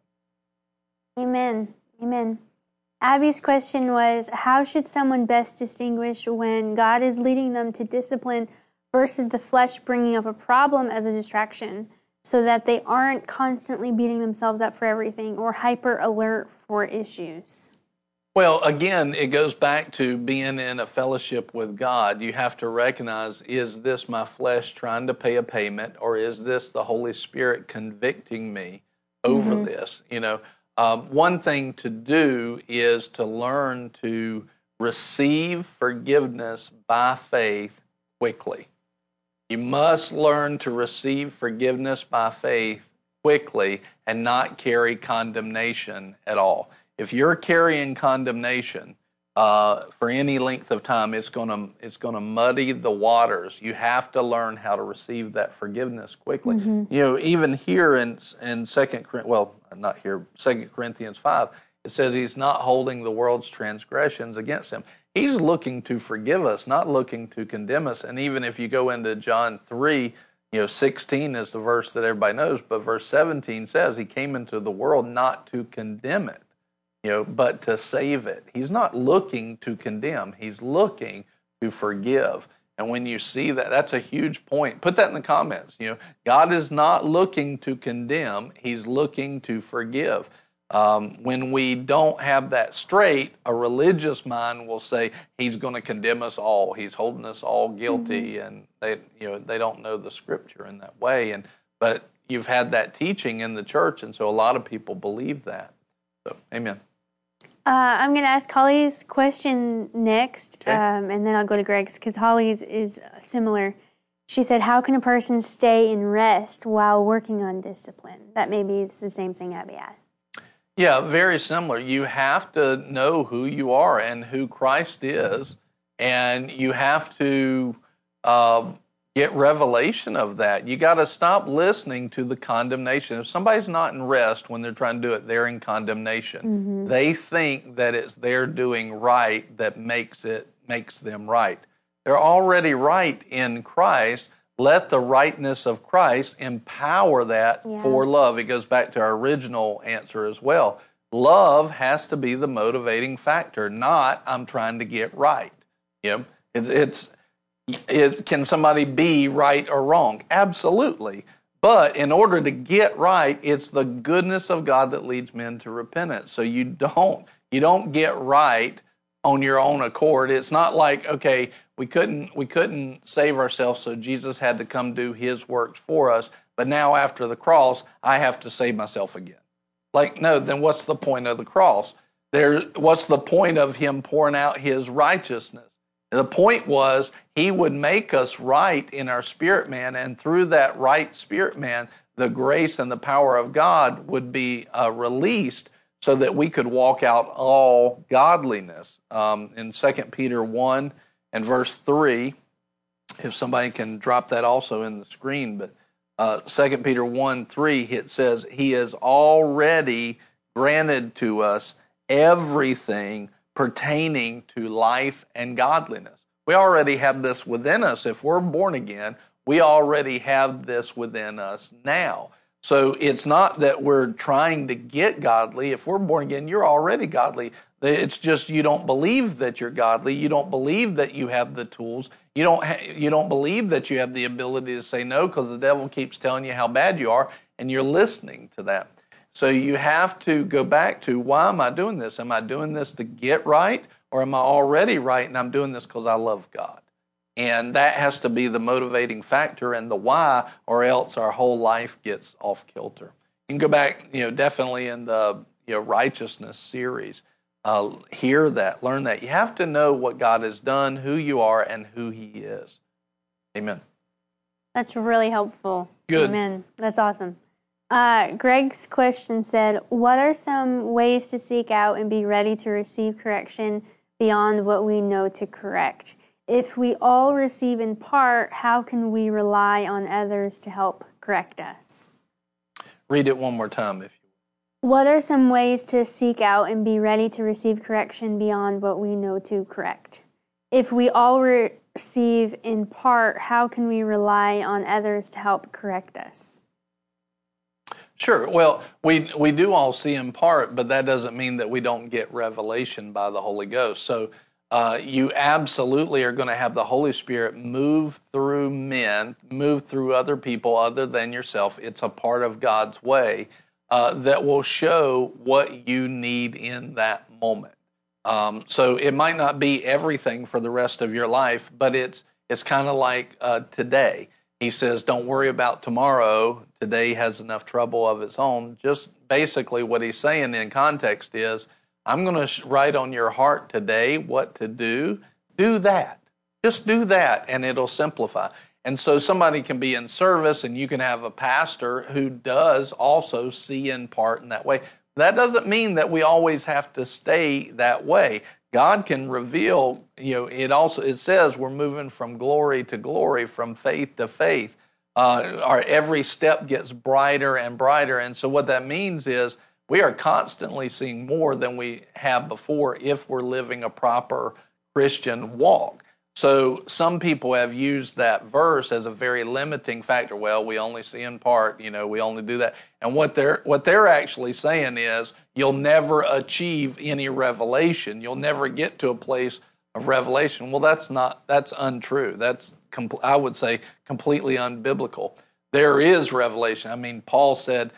Amen. Amen. Abby's question was How should someone best distinguish when God is leading them to discipline versus the flesh bringing up a problem as a distraction so that they aren't constantly beating themselves up for everything or hyper alert for issues? Well, again, it goes back to being in a fellowship with God. You have to recognize is this my flesh trying to pay a payment, or is this the Holy Spirit convicting me over mm-hmm. this? You know, um, one thing to do is to learn to receive forgiveness by faith quickly. You must learn to receive forgiveness by faith quickly and not carry condemnation at all if you're carrying condemnation uh, for any length of time, it's going to it's going to muddy the waters. You have to learn how to receive that forgiveness quickly. Mm-hmm. You know, even here in in Second well, not here, Second Corinthians five, it says he's not holding the world's transgressions against him. He's looking to forgive us, not looking to condemn us. And even if you go into John three. You know, 16 is the verse that everybody knows, but verse 17 says he came into the world not to condemn it, you know, but to save it. He's not looking to condemn, he's looking to forgive. And when you see that, that's a huge point. Put that in the comments. You know, God is not looking to condemn, he's looking to forgive. Um, when we don't have that straight, a religious mind will say he's going to condemn us all. He's holding us all guilty, mm-hmm. and they, you know, they don't know the scripture in that way. And but you've had that teaching in the church, and so a lot of people believe that. So, amen. Uh, I'm going to ask Holly's question next, okay. um, and then I'll go to Greg's because Holly's is similar. She said, How can a person stay in rest while working on discipline? That maybe it's the same thing Abby asked. Yeah, very similar. You have to know who you are and who Christ is, and you have to uh, get revelation of that. You got to stop listening to the condemnation. If somebody's not in rest when they're trying to do it, they're in condemnation. Mm-hmm. They think that it's their doing right that makes it makes them right. They're already right in Christ. Let the rightness of Christ empower that yeah. for love. It goes back to our original answer as well. Love has to be the motivating factor, not I'm trying to get right. You know, it's, it's it, can somebody be right or wrong? Absolutely. But in order to get right, it's the goodness of God that leads men to repentance. So you don't you don't get right on your own accord. It's not like okay, we couldn't we couldn't save ourselves, so Jesus had to come do His works for us. But now after the cross, I have to save myself again. Like no, then what's the point of the cross? There, what's the point of Him pouring out His righteousness? The point was he would make us right in our spirit man, and through that right spirit man, the grace and the power of God would be uh, released so that we could walk out all godliness. Um, in 2 Peter 1 and verse 3, if somebody can drop that also in the screen, but uh, 2 Peter 1 3, it says, He has already granted to us everything pertaining to life and godliness. We already have this within us. If we're born again, we already have this within us now. So it's not that we're trying to get godly. If we're born again, you're already godly. It's just you don't believe that you're godly. You don't believe that you have the tools. You don't ha- you don't believe that you have the ability to say no because the devil keeps telling you how bad you are and you're listening to that. So you have to go back to why am I doing this? Am I doing this to get right or am I already right and I'm doing this because I love God? And that has to be the motivating factor and the why, or else our whole life gets off kilter. You can go back, you know, definitely in the you know, righteousness series, uh, hear that, learn that. You have to know what God has done, who you are, and who He is. Amen. That's really helpful. Good. Amen. That's awesome. Uh, Greg's question said, What are some ways to seek out and be ready to receive correction beyond what we know to correct? If we all receive in part, how can we rely on others to help correct us? Read it one more time, if you What are some ways to seek out and be ready to receive correction beyond what we know to correct? If we all re- receive in part, how can we rely on others to help correct us? Sure. Well, we we do all see in part, but that doesn't mean that we don't get revelation by the Holy Ghost. So uh, you absolutely are going to have the Holy Spirit move through men, move through other people other than yourself. It's a part of God's way uh, that will show what you need in that moment. Um, so it might not be everything for the rest of your life, but it's it's kind of like uh, today. He says, "Don't worry about tomorrow. Today has enough trouble of its own." Just basically, what he's saying in context is I'm going to write on your heart today what to do. Do that. Just do that, and it'll simplify. And so somebody can be in service, and you can have a pastor who does also see in part in that way. That doesn't mean that we always have to stay that way. God can reveal, you know, it also it says we're moving from glory to glory, from faith to faith. Uh, our every step gets brighter and brighter, and so what that means is we are constantly seeing more than we have before if we're living a proper Christian walk. So some people have used that verse as a very limiting factor. Well, we only see in part, you know, we only do that. And what they're what they're actually saying is you'll never achieve any revelation. You'll never get to a place of revelation. Well, that's not that's untrue. That's I would say completely unbiblical. There is revelation. I mean, Paul said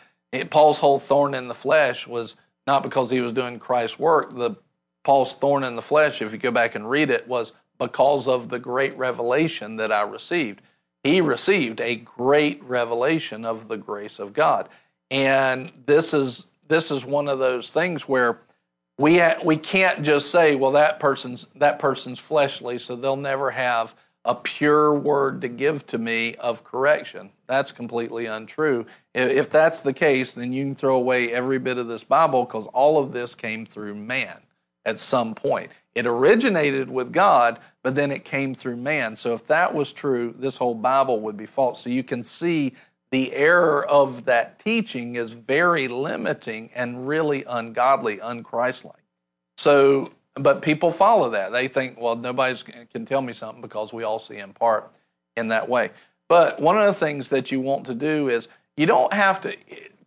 Paul's whole thorn in the flesh was not because he was doing Christ's work. The Paul's thorn in the flesh, if you go back and read it, was because of the great revelation that I received. He received a great revelation of the grace of God. And this is this is one of those things where we ha- we can't just say, well, that person's that person's fleshly, so they'll never have a pure word to give to me of correction. That's completely untrue. If that's the case, then you can throw away every bit of this Bible because all of this came through man at some point. It originated with God, but then it came through man. So if that was true, this whole Bible would be false. So you can see the error of that teaching is very limiting and really ungodly, unchristlike. So but people follow that. They think, well, nobody can tell me something because we all see in part in that way. But one of the things that you want to do is you don't have to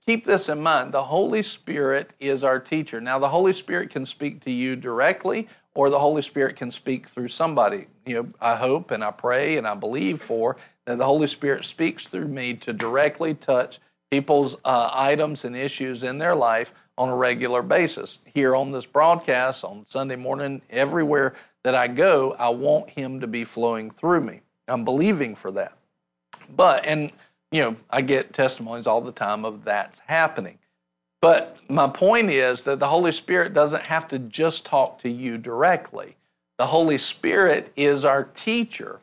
keep this in mind. The Holy Spirit is our teacher. Now, the Holy Spirit can speak to you directly, or the Holy Spirit can speak through somebody. You know, I hope and I pray and I believe for that the Holy Spirit speaks through me to directly touch people's uh, items and issues in their life on a regular basis. Here on this broadcast, on Sunday morning, everywhere that I go, I want Him to be flowing through me. I'm believing for that. But, and, you know, I get testimonies all the time of that's happening. But my point is that the Holy Spirit doesn't have to just talk to you directly. The Holy Spirit is our teacher,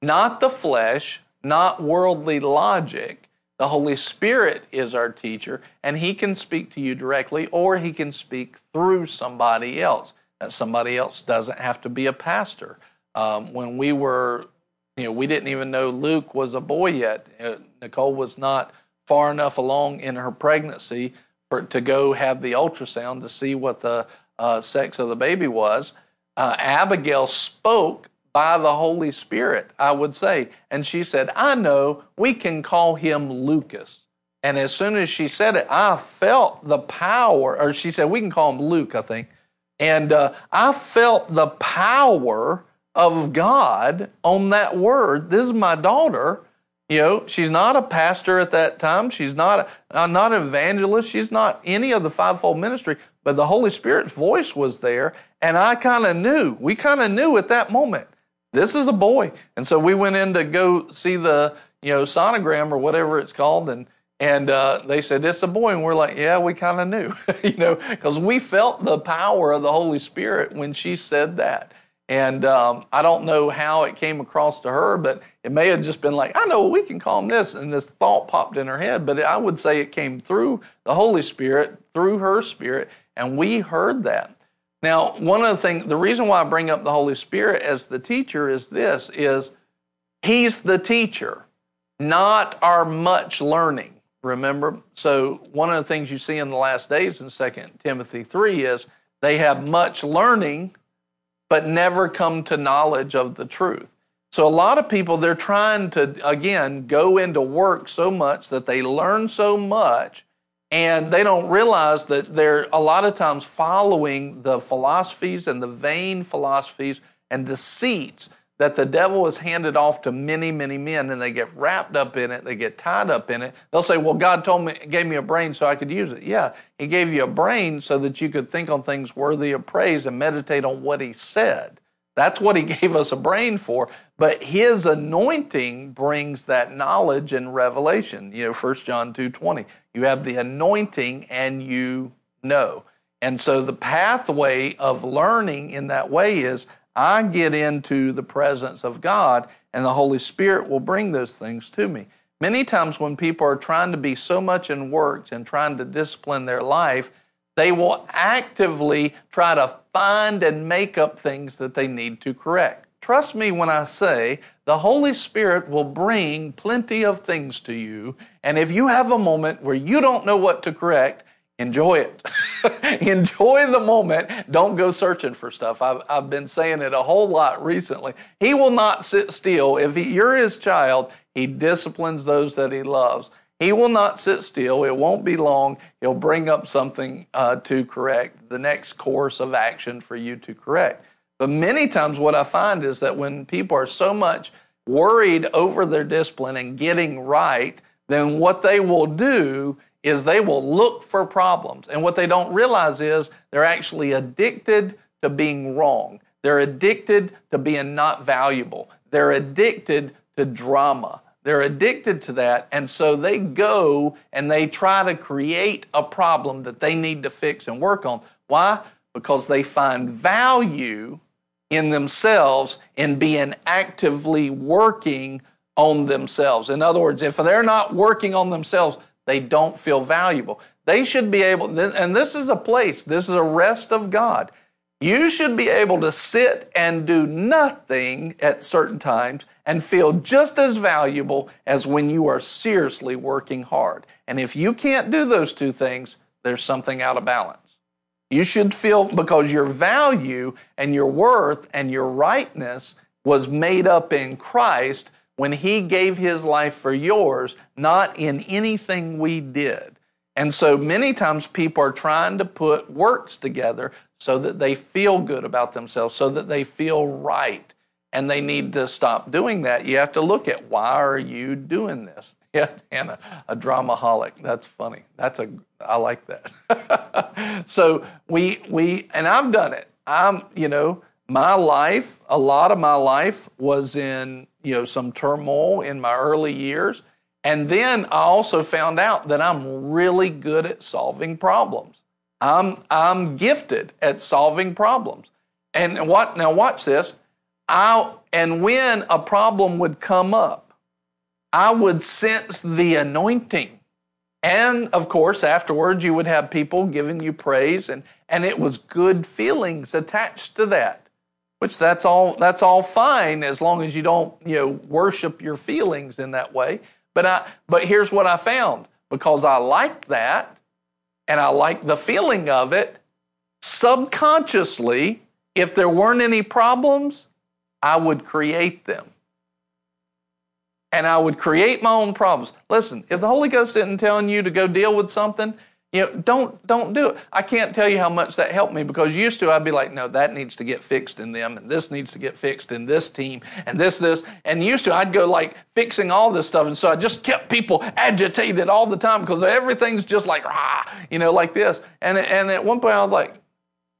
not the flesh, not worldly logic, the Holy Spirit is our teacher, and He can speak to you directly or He can speak through somebody else. That somebody else doesn't have to be a pastor. Um, when we were, you know, we didn't even know Luke was a boy yet. Uh, Nicole was not far enough along in her pregnancy for, to go have the ultrasound to see what the uh, sex of the baby was. Uh, Abigail spoke by the Holy Spirit, I would say. And she said, I know we can call him Lucas. And as soon as she said it, I felt the power, or she said, we can call him Luke, I think. And uh, I felt the power of God on that word. This is my daughter. You know, she's not a pastor at that time. She's not a, not an evangelist. She's not any of the fivefold ministry. But the Holy Spirit's voice was there, and I kind of knew. We kind of knew at that moment this is a boy. And so we went in to go see the, you know, sonogram or whatever it's called. And, and uh, they said, it's a boy. And we're like, yeah, we kind of knew, you know, because we felt the power of the Holy Spirit when she said that. And um, I don't know how it came across to her, but it may have just been like, I know we can call him this. And this thought popped in her head. But I would say it came through the Holy Spirit, through her spirit. And we heard that. Now, one of the things, the reason why I bring up the Holy Spirit as the teacher is this, is He's the teacher, not our much learning. Remember? So one of the things you see in the last days in 2 Timothy 3 is they have much learning, but never come to knowledge of the truth. So a lot of people, they're trying to, again, go into work so much that they learn so much And they don't realize that they're a lot of times following the philosophies and the vain philosophies and deceits that the devil is handed off to many, many men, and they get wrapped up in it, they get tied up in it. They'll say, Well, God told me, gave me a brain so I could use it. Yeah, He gave you a brain so that you could think on things worthy of praise and meditate on what He said. That's what He gave us a brain for. But His anointing brings that knowledge and revelation. You know, 1 John 2 20. You have the anointing and you know. And so the pathway of learning in that way is I get into the presence of God, and the Holy Spirit will bring those things to me. Many times, when people are trying to be so much in works and trying to discipline their life, they will actively try to find and make up things that they need to correct. Trust me when I say the Holy Spirit will bring plenty of things to you. And if you have a moment where you don't know what to correct, enjoy it. enjoy the moment. Don't go searching for stuff. I've, I've been saying it a whole lot recently. He will not sit still. If he, you're his child, he disciplines those that he loves. He will not sit still. It won't be long. He'll bring up something uh, to correct, the next course of action for you to correct. But many times, what I find is that when people are so much worried over their discipline and getting right, then what they will do is they will look for problems. And what they don't realize is they're actually addicted to being wrong. They're addicted to being not valuable. They're addicted to drama. They're addicted to that. And so they go and they try to create a problem that they need to fix and work on. Why? Because they find value in themselves in being actively working on themselves. In other words, if they're not working on themselves, they don't feel valuable. They should be able, and this is a place, this is a rest of God. You should be able to sit and do nothing at certain times and feel just as valuable as when you are seriously working hard. And if you can't do those two things, there's something out of balance. You should feel because your value and your worth and your rightness was made up in Christ when He gave His life for yours, not in anything we did. And so many times people are trying to put works together so that they feel good about themselves, so that they feel right. And they need to stop doing that. You have to look at why are you doing this? Yeah, and a, a dramaholic. That's funny. That's a I like that. so we we and I've done it. I'm you know my life. A lot of my life was in you know, some turmoil in my early years. And then I also found out that I'm really good at solving problems. I'm, I'm gifted at solving problems. And what, now watch this. I, and when a problem would come up, I would sense the anointing. And of course, afterwards, you would have people giving you praise, and, and it was good feelings attached to that which that's all that's all fine as long as you don't you know worship your feelings in that way. But i but here's what i found. Because i like that and i like the feeling of it subconsciously if there weren't any problems i would create them. And i would create my own problems. Listen if the holy ghost isn't telling you to go deal with something you know, don't don't do it. I can't tell you how much that helped me because used to I'd be like, no, that needs to get fixed in them, and this needs to get fixed in this team, and this this. And used to I'd go like fixing all this stuff, and so I just kept people agitated all the time because everything's just like ah, you know, like this. And and at one point I was like,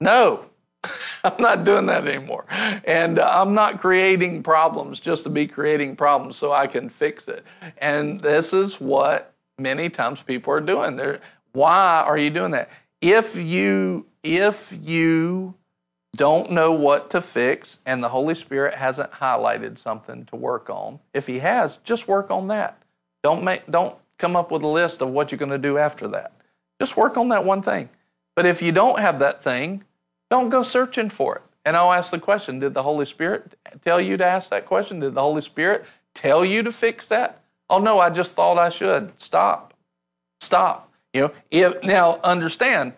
no, I'm not doing that anymore. And uh, I'm not creating problems just to be creating problems so I can fix it. And this is what many times people are doing. They're why are you doing that? If you if you don't know what to fix and the Holy Spirit hasn't highlighted something to work on, if he has, just work on that. Don't make don't come up with a list of what you're going to do after that. Just work on that one thing. But if you don't have that thing, don't go searching for it. And I'll ask the question Did the Holy Spirit tell you to ask that question? Did the Holy Spirit tell you to fix that? Oh, no, I just thought I should. Stop. Stop. You know, if, now understand,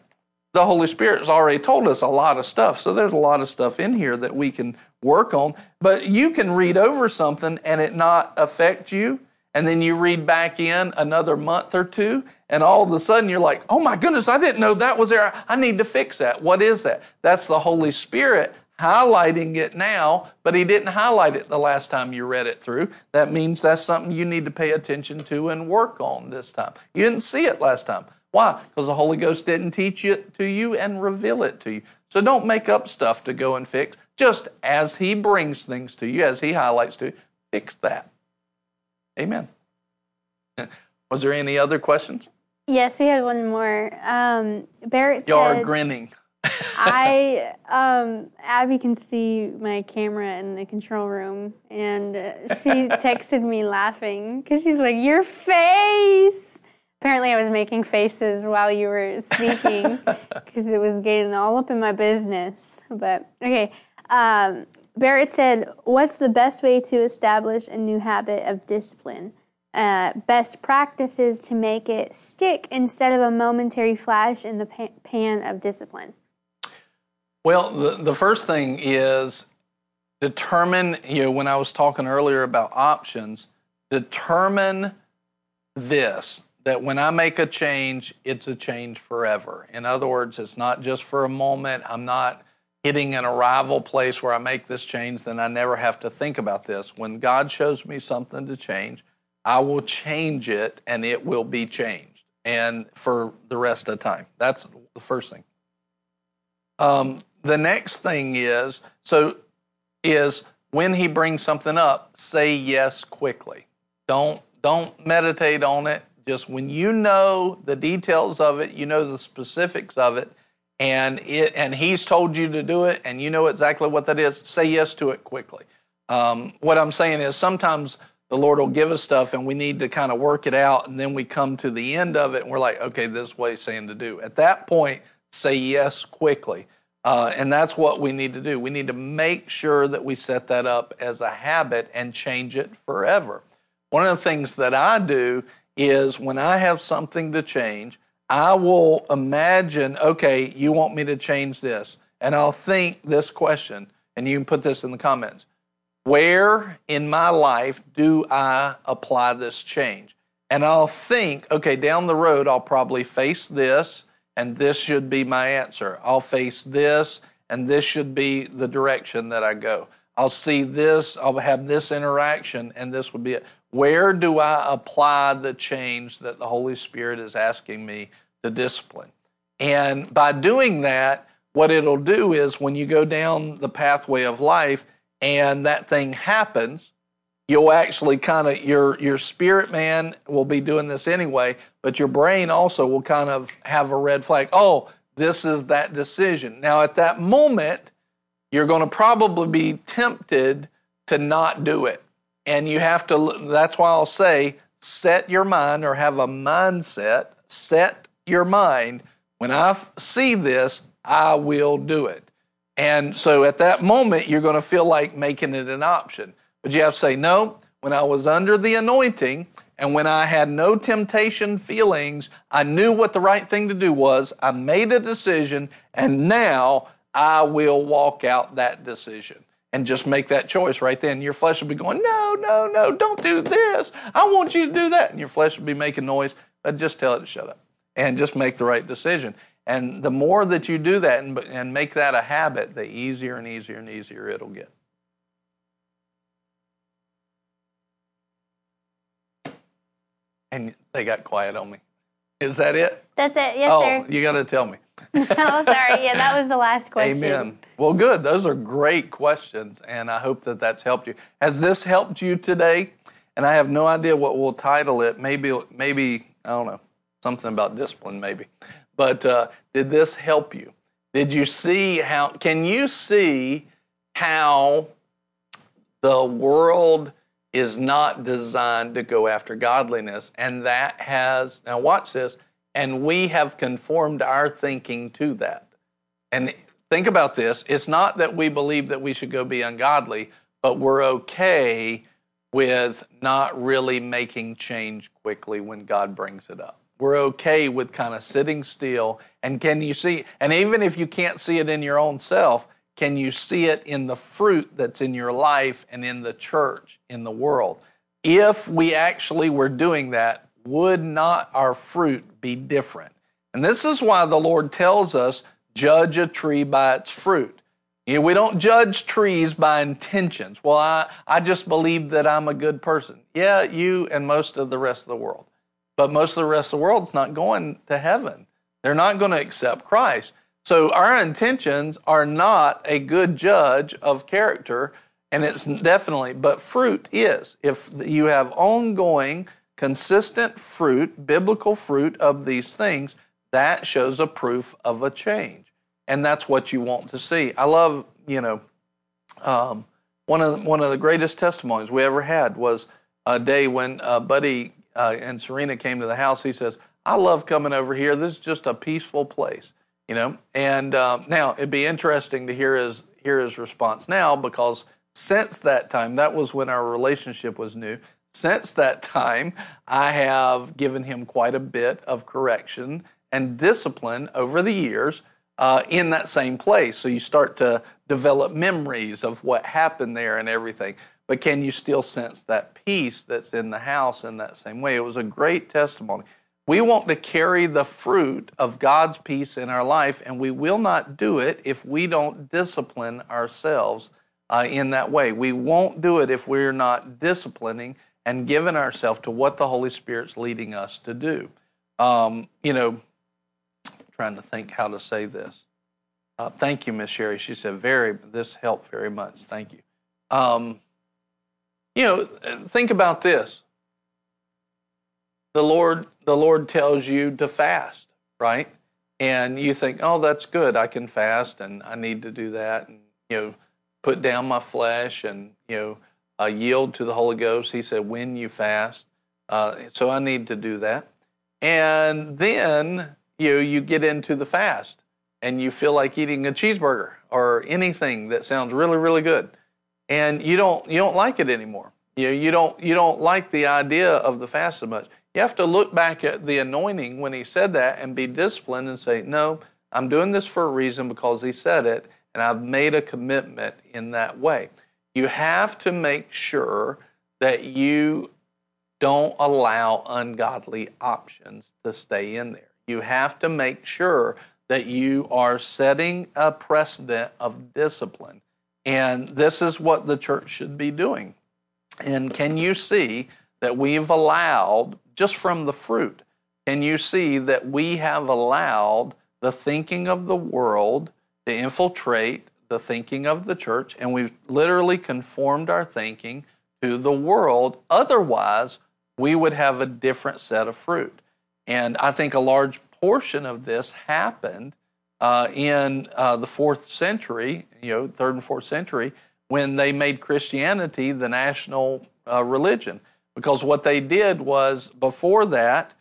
the Holy Spirit has already told us a lot of stuff. So there's a lot of stuff in here that we can work on. But you can read over something and it not affect you. and then you read back in another month or two, and all of a sudden you're like, oh my goodness, I didn't know that was there. I need to fix that. What is that? That's the Holy Spirit highlighting it now, but He didn't highlight it the last time you read it through. That means that's something you need to pay attention to and work on this time. You didn't see it last time. Why? Because the Holy Ghost didn't teach it to you and reveal it to you. So don't make up stuff to go and fix. Just as He brings things to you, as He highlights to you, fix that. Amen. Was there any other questions? Yes, we had one more. Um, Barrett Y'all said, are grinning. I um, Abby can see my camera in the control room, and she texted me laughing because she's like, "Your face." Apparently, I was making faces while you were speaking because it was getting all up in my business. But okay, um, Barrett said, "What's the best way to establish a new habit of discipline?" Uh, best practices to make it stick instead of a momentary flash in the pan of discipline. Well, the, the first thing is determine, you know, when I was talking earlier about options, determine this that when I make a change, it's a change forever. In other words, it's not just for a moment. I'm not hitting an arrival place where I make this change, then I never have to think about this. When God shows me something to change, I will change it and it will be changed and for the rest of time. That's the first thing. Um, the next thing is so is when he brings something up, say yes quickly. Don't don't meditate on it. Just when you know the details of it, you know the specifics of it, and it and he's told you to do it, and you know exactly what that is. Say yes to it quickly. Um, what I'm saying is sometimes the Lord will give us stuff, and we need to kind of work it out, and then we come to the end of it, and we're like, okay, this He's saying to do. At that point, say yes quickly. Uh, and that's what we need to do. We need to make sure that we set that up as a habit and change it forever. One of the things that I do is when I have something to change, I will imagine, okay, you want me to change this. And I'll think this question, and you can put this in the comments. Where in my life do I apply this change? And I'll think, okay, down the road, I'll probably face this and this should be my answer. I'll face this, and this should be the direction that I go. I'll see this, I'll have this interaction, and this would be it. Where do I apply the change that the Holy Spirit is asking me to discipline? And by doing that, what it'll do is when you go down the pathway of life and that thing happens, you'll actually kind of your your spirit man will be doing this anyway but your brain also will kind of have a red flag oh this is that decision. Now at that moment you're going to probably be tempted to not do it. And you have to that's why i'll say set your mind or have a mindset set your mind when i see this i will do it. And so at that moment you're going to feel like making it an option but you have to say, no, when I was under the anointing and when I had no temptation feelings, I knew what the right thing to do was. I made a decision, and now I will walk out that decision and just make that choice right then. Your flesh will be going, no, no, no, don't do this. I want you to do that. And your flesh will be making noise, but just tell it to shut up and just make the right decision. And the more that you do that and, and make that a habit, the easier and easier and easier it'll get. And they got quiet on me. Is that it? That's it. Yes, oh, sir. you got to tell me. oh, sorry. Yeah, that was the last question. Amen. Well, good. Those are great questions, and I hope that that's helped you. Has this helped you today? And I have no idea what we'll title it. Maybe, maybe I don't know, something about discipline, maybe. But uh, did this help you? Did you see how? Can you see how the world? Is not designed to go after godliness. And that has, now watch this, and we have conformed our thinking to that. And think about this it's not that we believe that we should go be ungodly, but we're okay with not really making change quickly when God brings it up. We're okay with kind of sitting still. And can you see, and even if you can't see it in your own self, can you see it in the fruit that's in your life and in the church, in the world? if we actually were doing that, would not our fruit be different? And this is why the Lord tells us judge a tree by its fruit. You know, we don't judge trees by intentions. Well, I, I just believe that I'm a good person. Yeah, you and most of the rest of the world. But most of the rest of the world's not going to heaven. They're not going to accept Christ. So our intentions are not a good judge of character, and it's definitely, but fruit is. If you have ongoing, consistent fruit, biblical fruit of these things, that shows a proof of a change. And that's what you want to see. I love, you know, um, one of the, one of the greatest testimonies we ever had was a day when uh, Buddy uh, and Serena came to the house. He says, "I love coming over here. This is just a peaceful place." You know. And um, now it'd be interesting to hear his hear his response now because since that time, that was when our relationship was new. Since that time, I have given him quite a bit of correction and discipline over the years uh, in that same place. So you start to develop memories of what happened there and everything. But can you still sense that peace that's in the house in that same way? It was a great testimony. We want to carry the fruit of God's peace in our life, and we will not do it if we don't discipline ourselves uh, in that way. We won't do it if we're not disciplining and giving ourselves to what the Holy Spirit's leading us to do. Um, you know, trying to think how to say this. Uh, thank you, Miss Sherry. She said, "Very, this helped very much. Thank you." Um, you know, think about this. The Lord the Lord tells you to fast, right? And you think, oh, that's good. I can fast and I need to do that. And, you know, put down my flesh and, you know, uh, yield to the Holy Ghost. He said, when you fast. Uh, so I need to do that. And then, you know, you get into the fast and you feel like eating a cheeseburger or anything that sounds really, really good. And you don't, you don't like it anymore. You know, you don't, you don't like the idea of the fast so much. You have to look back at the anointing when he said that and be disciplined and say, No, I'm doing this for a reason because he said it, and I've made a commitment in that way. You have to make sure that you don't allow ungodly options to stay in there. You have to make sure that you are setting a precedent of discipline. And this is what the church should be doing. And can you see that we've allowed just from the fruit, can you see that we have allowed the thinking of the world to infiltrate the thinking of the church, and we've literally conformed our thinking to the world. Otherwise, we would have a different set of fruit. And I think a large portion of this happened uh, in uh, the fourth century, you know, third and fourth century, when they made Christianity the national uh, religion. Because what they did was before that,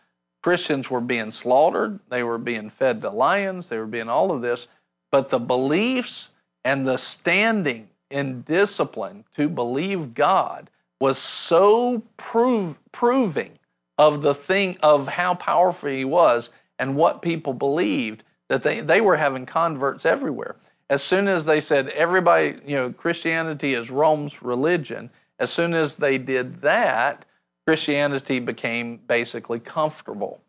Christians were being slaughtered, they were being fed to lions, they were being all of this, but the beliefs and the standing in discipline to believe God was so prove, proving of the thing of how powerful he was and what people believed that they, they were having converts everywhere. As soon as they said everybody, you know, Christianity is Rome's religion, as soon as they did that, Christianity became basically comfortable.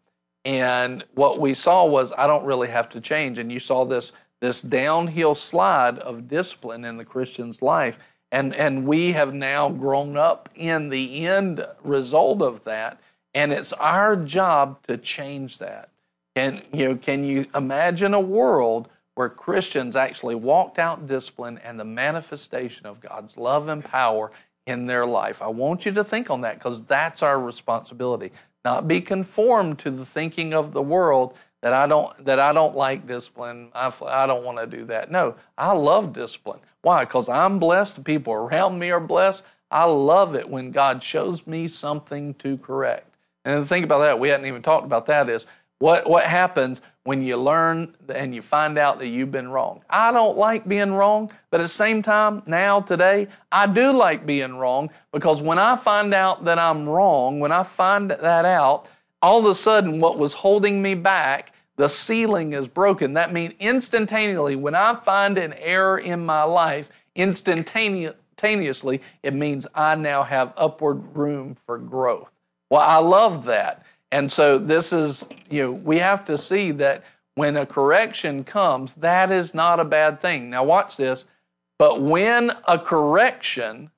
And what we saw was, I don't really have to change. And you saw this, this downhill slide of discipline in the Christian's life. And, and we have now grown up in the end result of that. And it's our job to change that. And you know, can you imagine a world where Christians actually walked out discipline and the manifestation of God's love and power in their life. I want you to think on that because that's our responsibility. Not be conformed to the thinking of the world that I don't that I don't like discipline. I, I don't want to do that. No, I love discipline. Why? Because I'm blessed. The people around me are blessed. I love it when God shows me something to correct. And the thing about that, we hadn't even talked about that, is what, what happens when you learn and you find out that you've been wrong? I don't like being wrong, but at the same time, now, today, I do like being wrong because when I find out that I'm wrong, when I find that out, all of a sudden what was holding me back, the ceiling is broken. That means instantaneously, when I find an error in my life, instantaneously, it means I now have upward room for growth. Well, I love that. And so this is, you know, we have to see that when a correction comes, that is not a bad thing. Now, watch this. But when a correction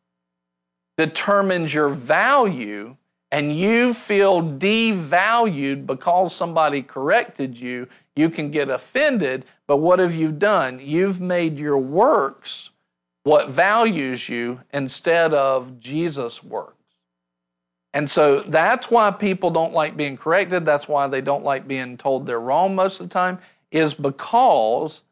determines your value and you feel devalued because somebody corrected you, you can get offended. But what have you done? You've made your works what values you instead of Jesus' works. And so that's why people don't like being corrected. That's why they don't like being told they're wrong most of the time, is because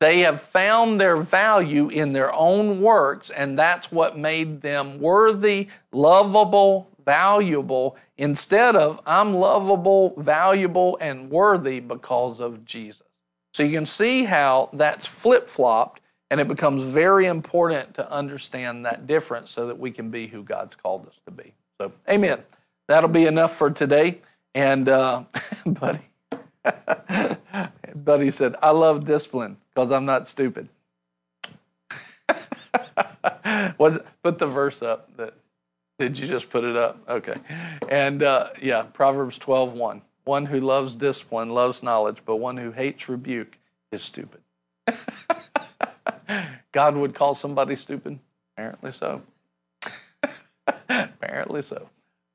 they have found their value in their own works, and that's what made them worthy, lovable, valuable, instead of I'm lovable, valuable, and worthy because of Jesus. So you can see how that's flip flopped, and it becomes very important to understand that difference so that we can be who God's called us to be. So, amen. That'll be enough for today. And, uh, buddy, buddy said, I love discipline because I'm not stupid. Was put the verse up that did you just put it up? Okay. And uh, yeah, Proverbs 12, 1. One who loves discipline loves knowledge, but one who hates rebuke is stupid. God would call somebody stupid? Apparently so. Apparently so.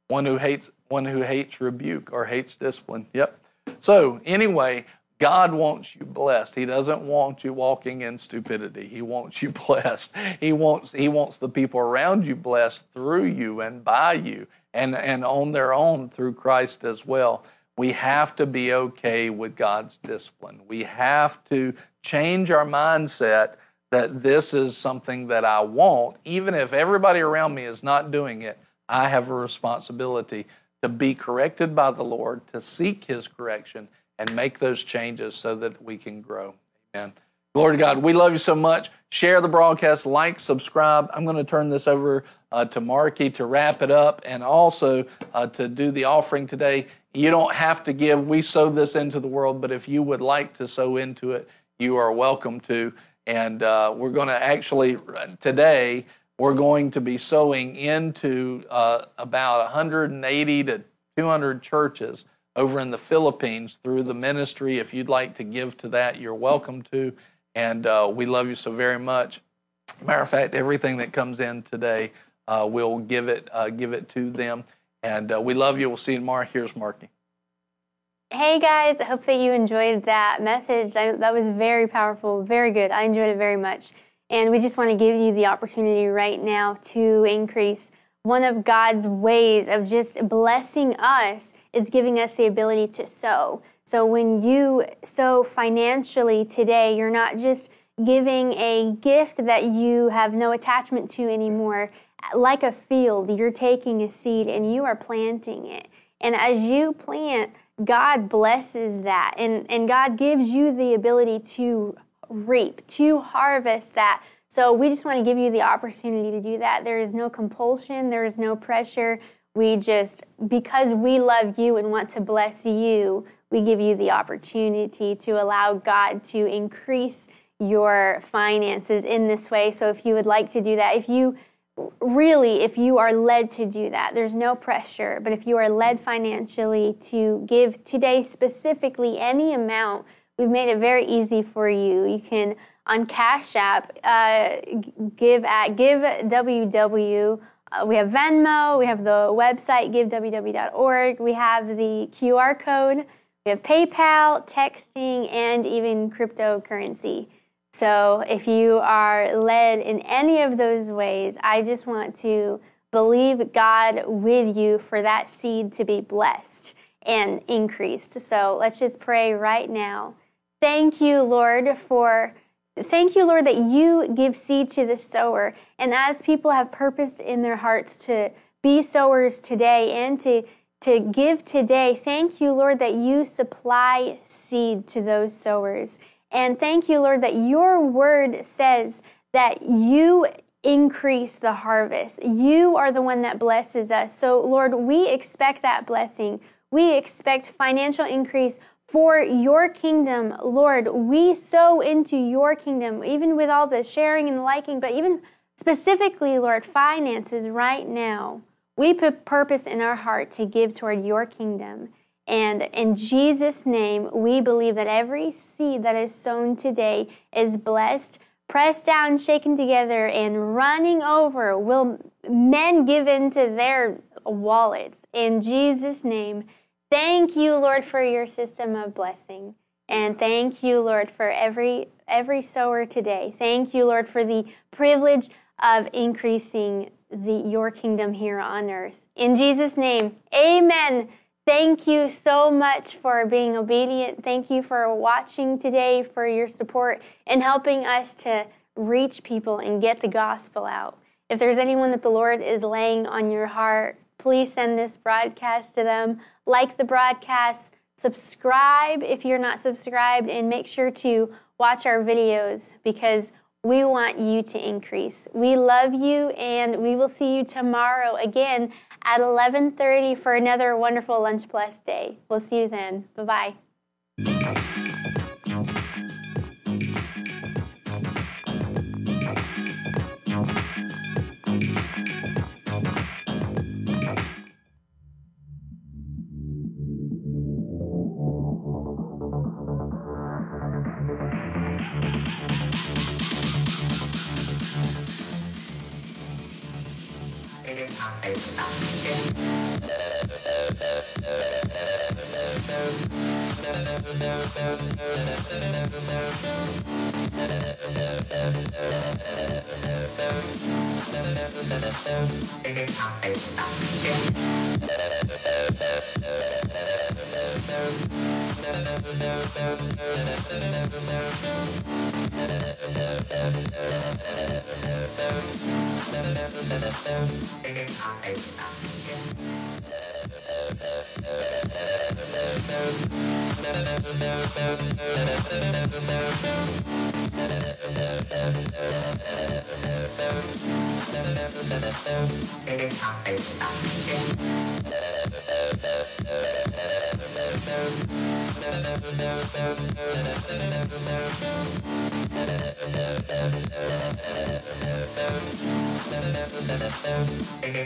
One who hates one who hates rebuke or hates discipline. Yep. So anyway, God wants you blessed. He doesn't want you walking in stupidity. He wants you blessed. He wants he wants the people around you blessed through you and by you and, and on their own through Christ as well. We have to be okay with God's discipline. We have to change our mindset that this is something that I want, even if everybody around me is not doing it. I have a responsibility to be corrected by the Lord, to seek His correction, and make those changes so that we can grow. Amen. Glory to God. We love you so much. Share the broadcast, like, subscribe. I'm going to turn this over uh, to Marky to wrap it up and also uh, to do the offering today. You don't have to give. We sow this into the world, but if you would like to sow into it, you are welcome to. And uh, we're going to actually, today, we're going to be sowing into uh, about 180 to 200 churches over in the Philippines through the ministry. If you'd like to give to that, you're welcome to. And uh, we love you so very much. Matter of fact, everything that comes in today, uh, we'll give it uh, give it to them. And uh, we love you. We'll see you tomorrow. Here's Marky. Hey guys, I hope that you enjoyed that message. that was very powerful, very good. I enjoyed it very much. And we just want to give you the opportunity right now to increase. One of God's ways of just blessing us is giving us the ability to sow. So when you sow financially today, you're not just giving a gift that you have no attachment to anymore. Like a field, you're taking a seed and you are planting it. And as you plant, God blesses that. And, and God gives you the ability to reap, to harvest that. So we just want to give you the opportunity to do that. There is no compulsion, there is no pressure. We just, because we love you and want to bless you, we give you the opportunity to allow God to increase your finances in this way. So if you would like to do that, if you really, if you are led to do that, there's no pressure, but if you are led financially to give today specifically any amount, we've made it very easy for you. You can on Cash App uh, give at give ww uh, we have Venmo, we have the website giveww.org, we have the QR code, we have PayPal, texting, and even cryptocurrency. So if you are led in any of those ways, I just want to believe God with you for that seed to be blessed and increased. So let's just pray right now. Thank you, Lord, for Thank you, Lord, that you give seed to the sower. And as people have purposed in their hearts to be sowers today and to, to give today, thank you, Lord, that you supply seed to those sowers. And thank you, Lord, that your word says that you increase the harvest. You are the one that blesses us. So, Lord, we expect that blessing. We expect financial increase for your kingdom, Lord. We sow into your kingdom, even with all the sharing and liking, but even specifically, Lord, finances right now. We put purpose in our heart to give toward your kingdom. And in Jesus' name, we believe that every seed that is sown today is blessed, pressed down, shaken together, and running over. Will men give into their wallets? In Jesus' name, thank you, Lord, for your system of blessing. And thank you, Lord, for every every sower today. Thank you, Lord, for the privilege of increasing the your kingdom here on earth. In Jesus' name, amen. Thank you so much for being obedient. Thank you for watching today, for your support, and helping us to reach people and get the gospel out. If there's anyone that the Lord is laying on your heart, please send this broadcast to them. Like the broadcast, subscribe if you're not subscribed, and make sure to watch our videos because we want you to increase. We love you and we will see you tomorrow again at 11:30 for another wonderful Lunch Plus day. We'll see you then. Bye-bye.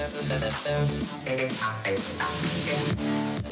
Thank you.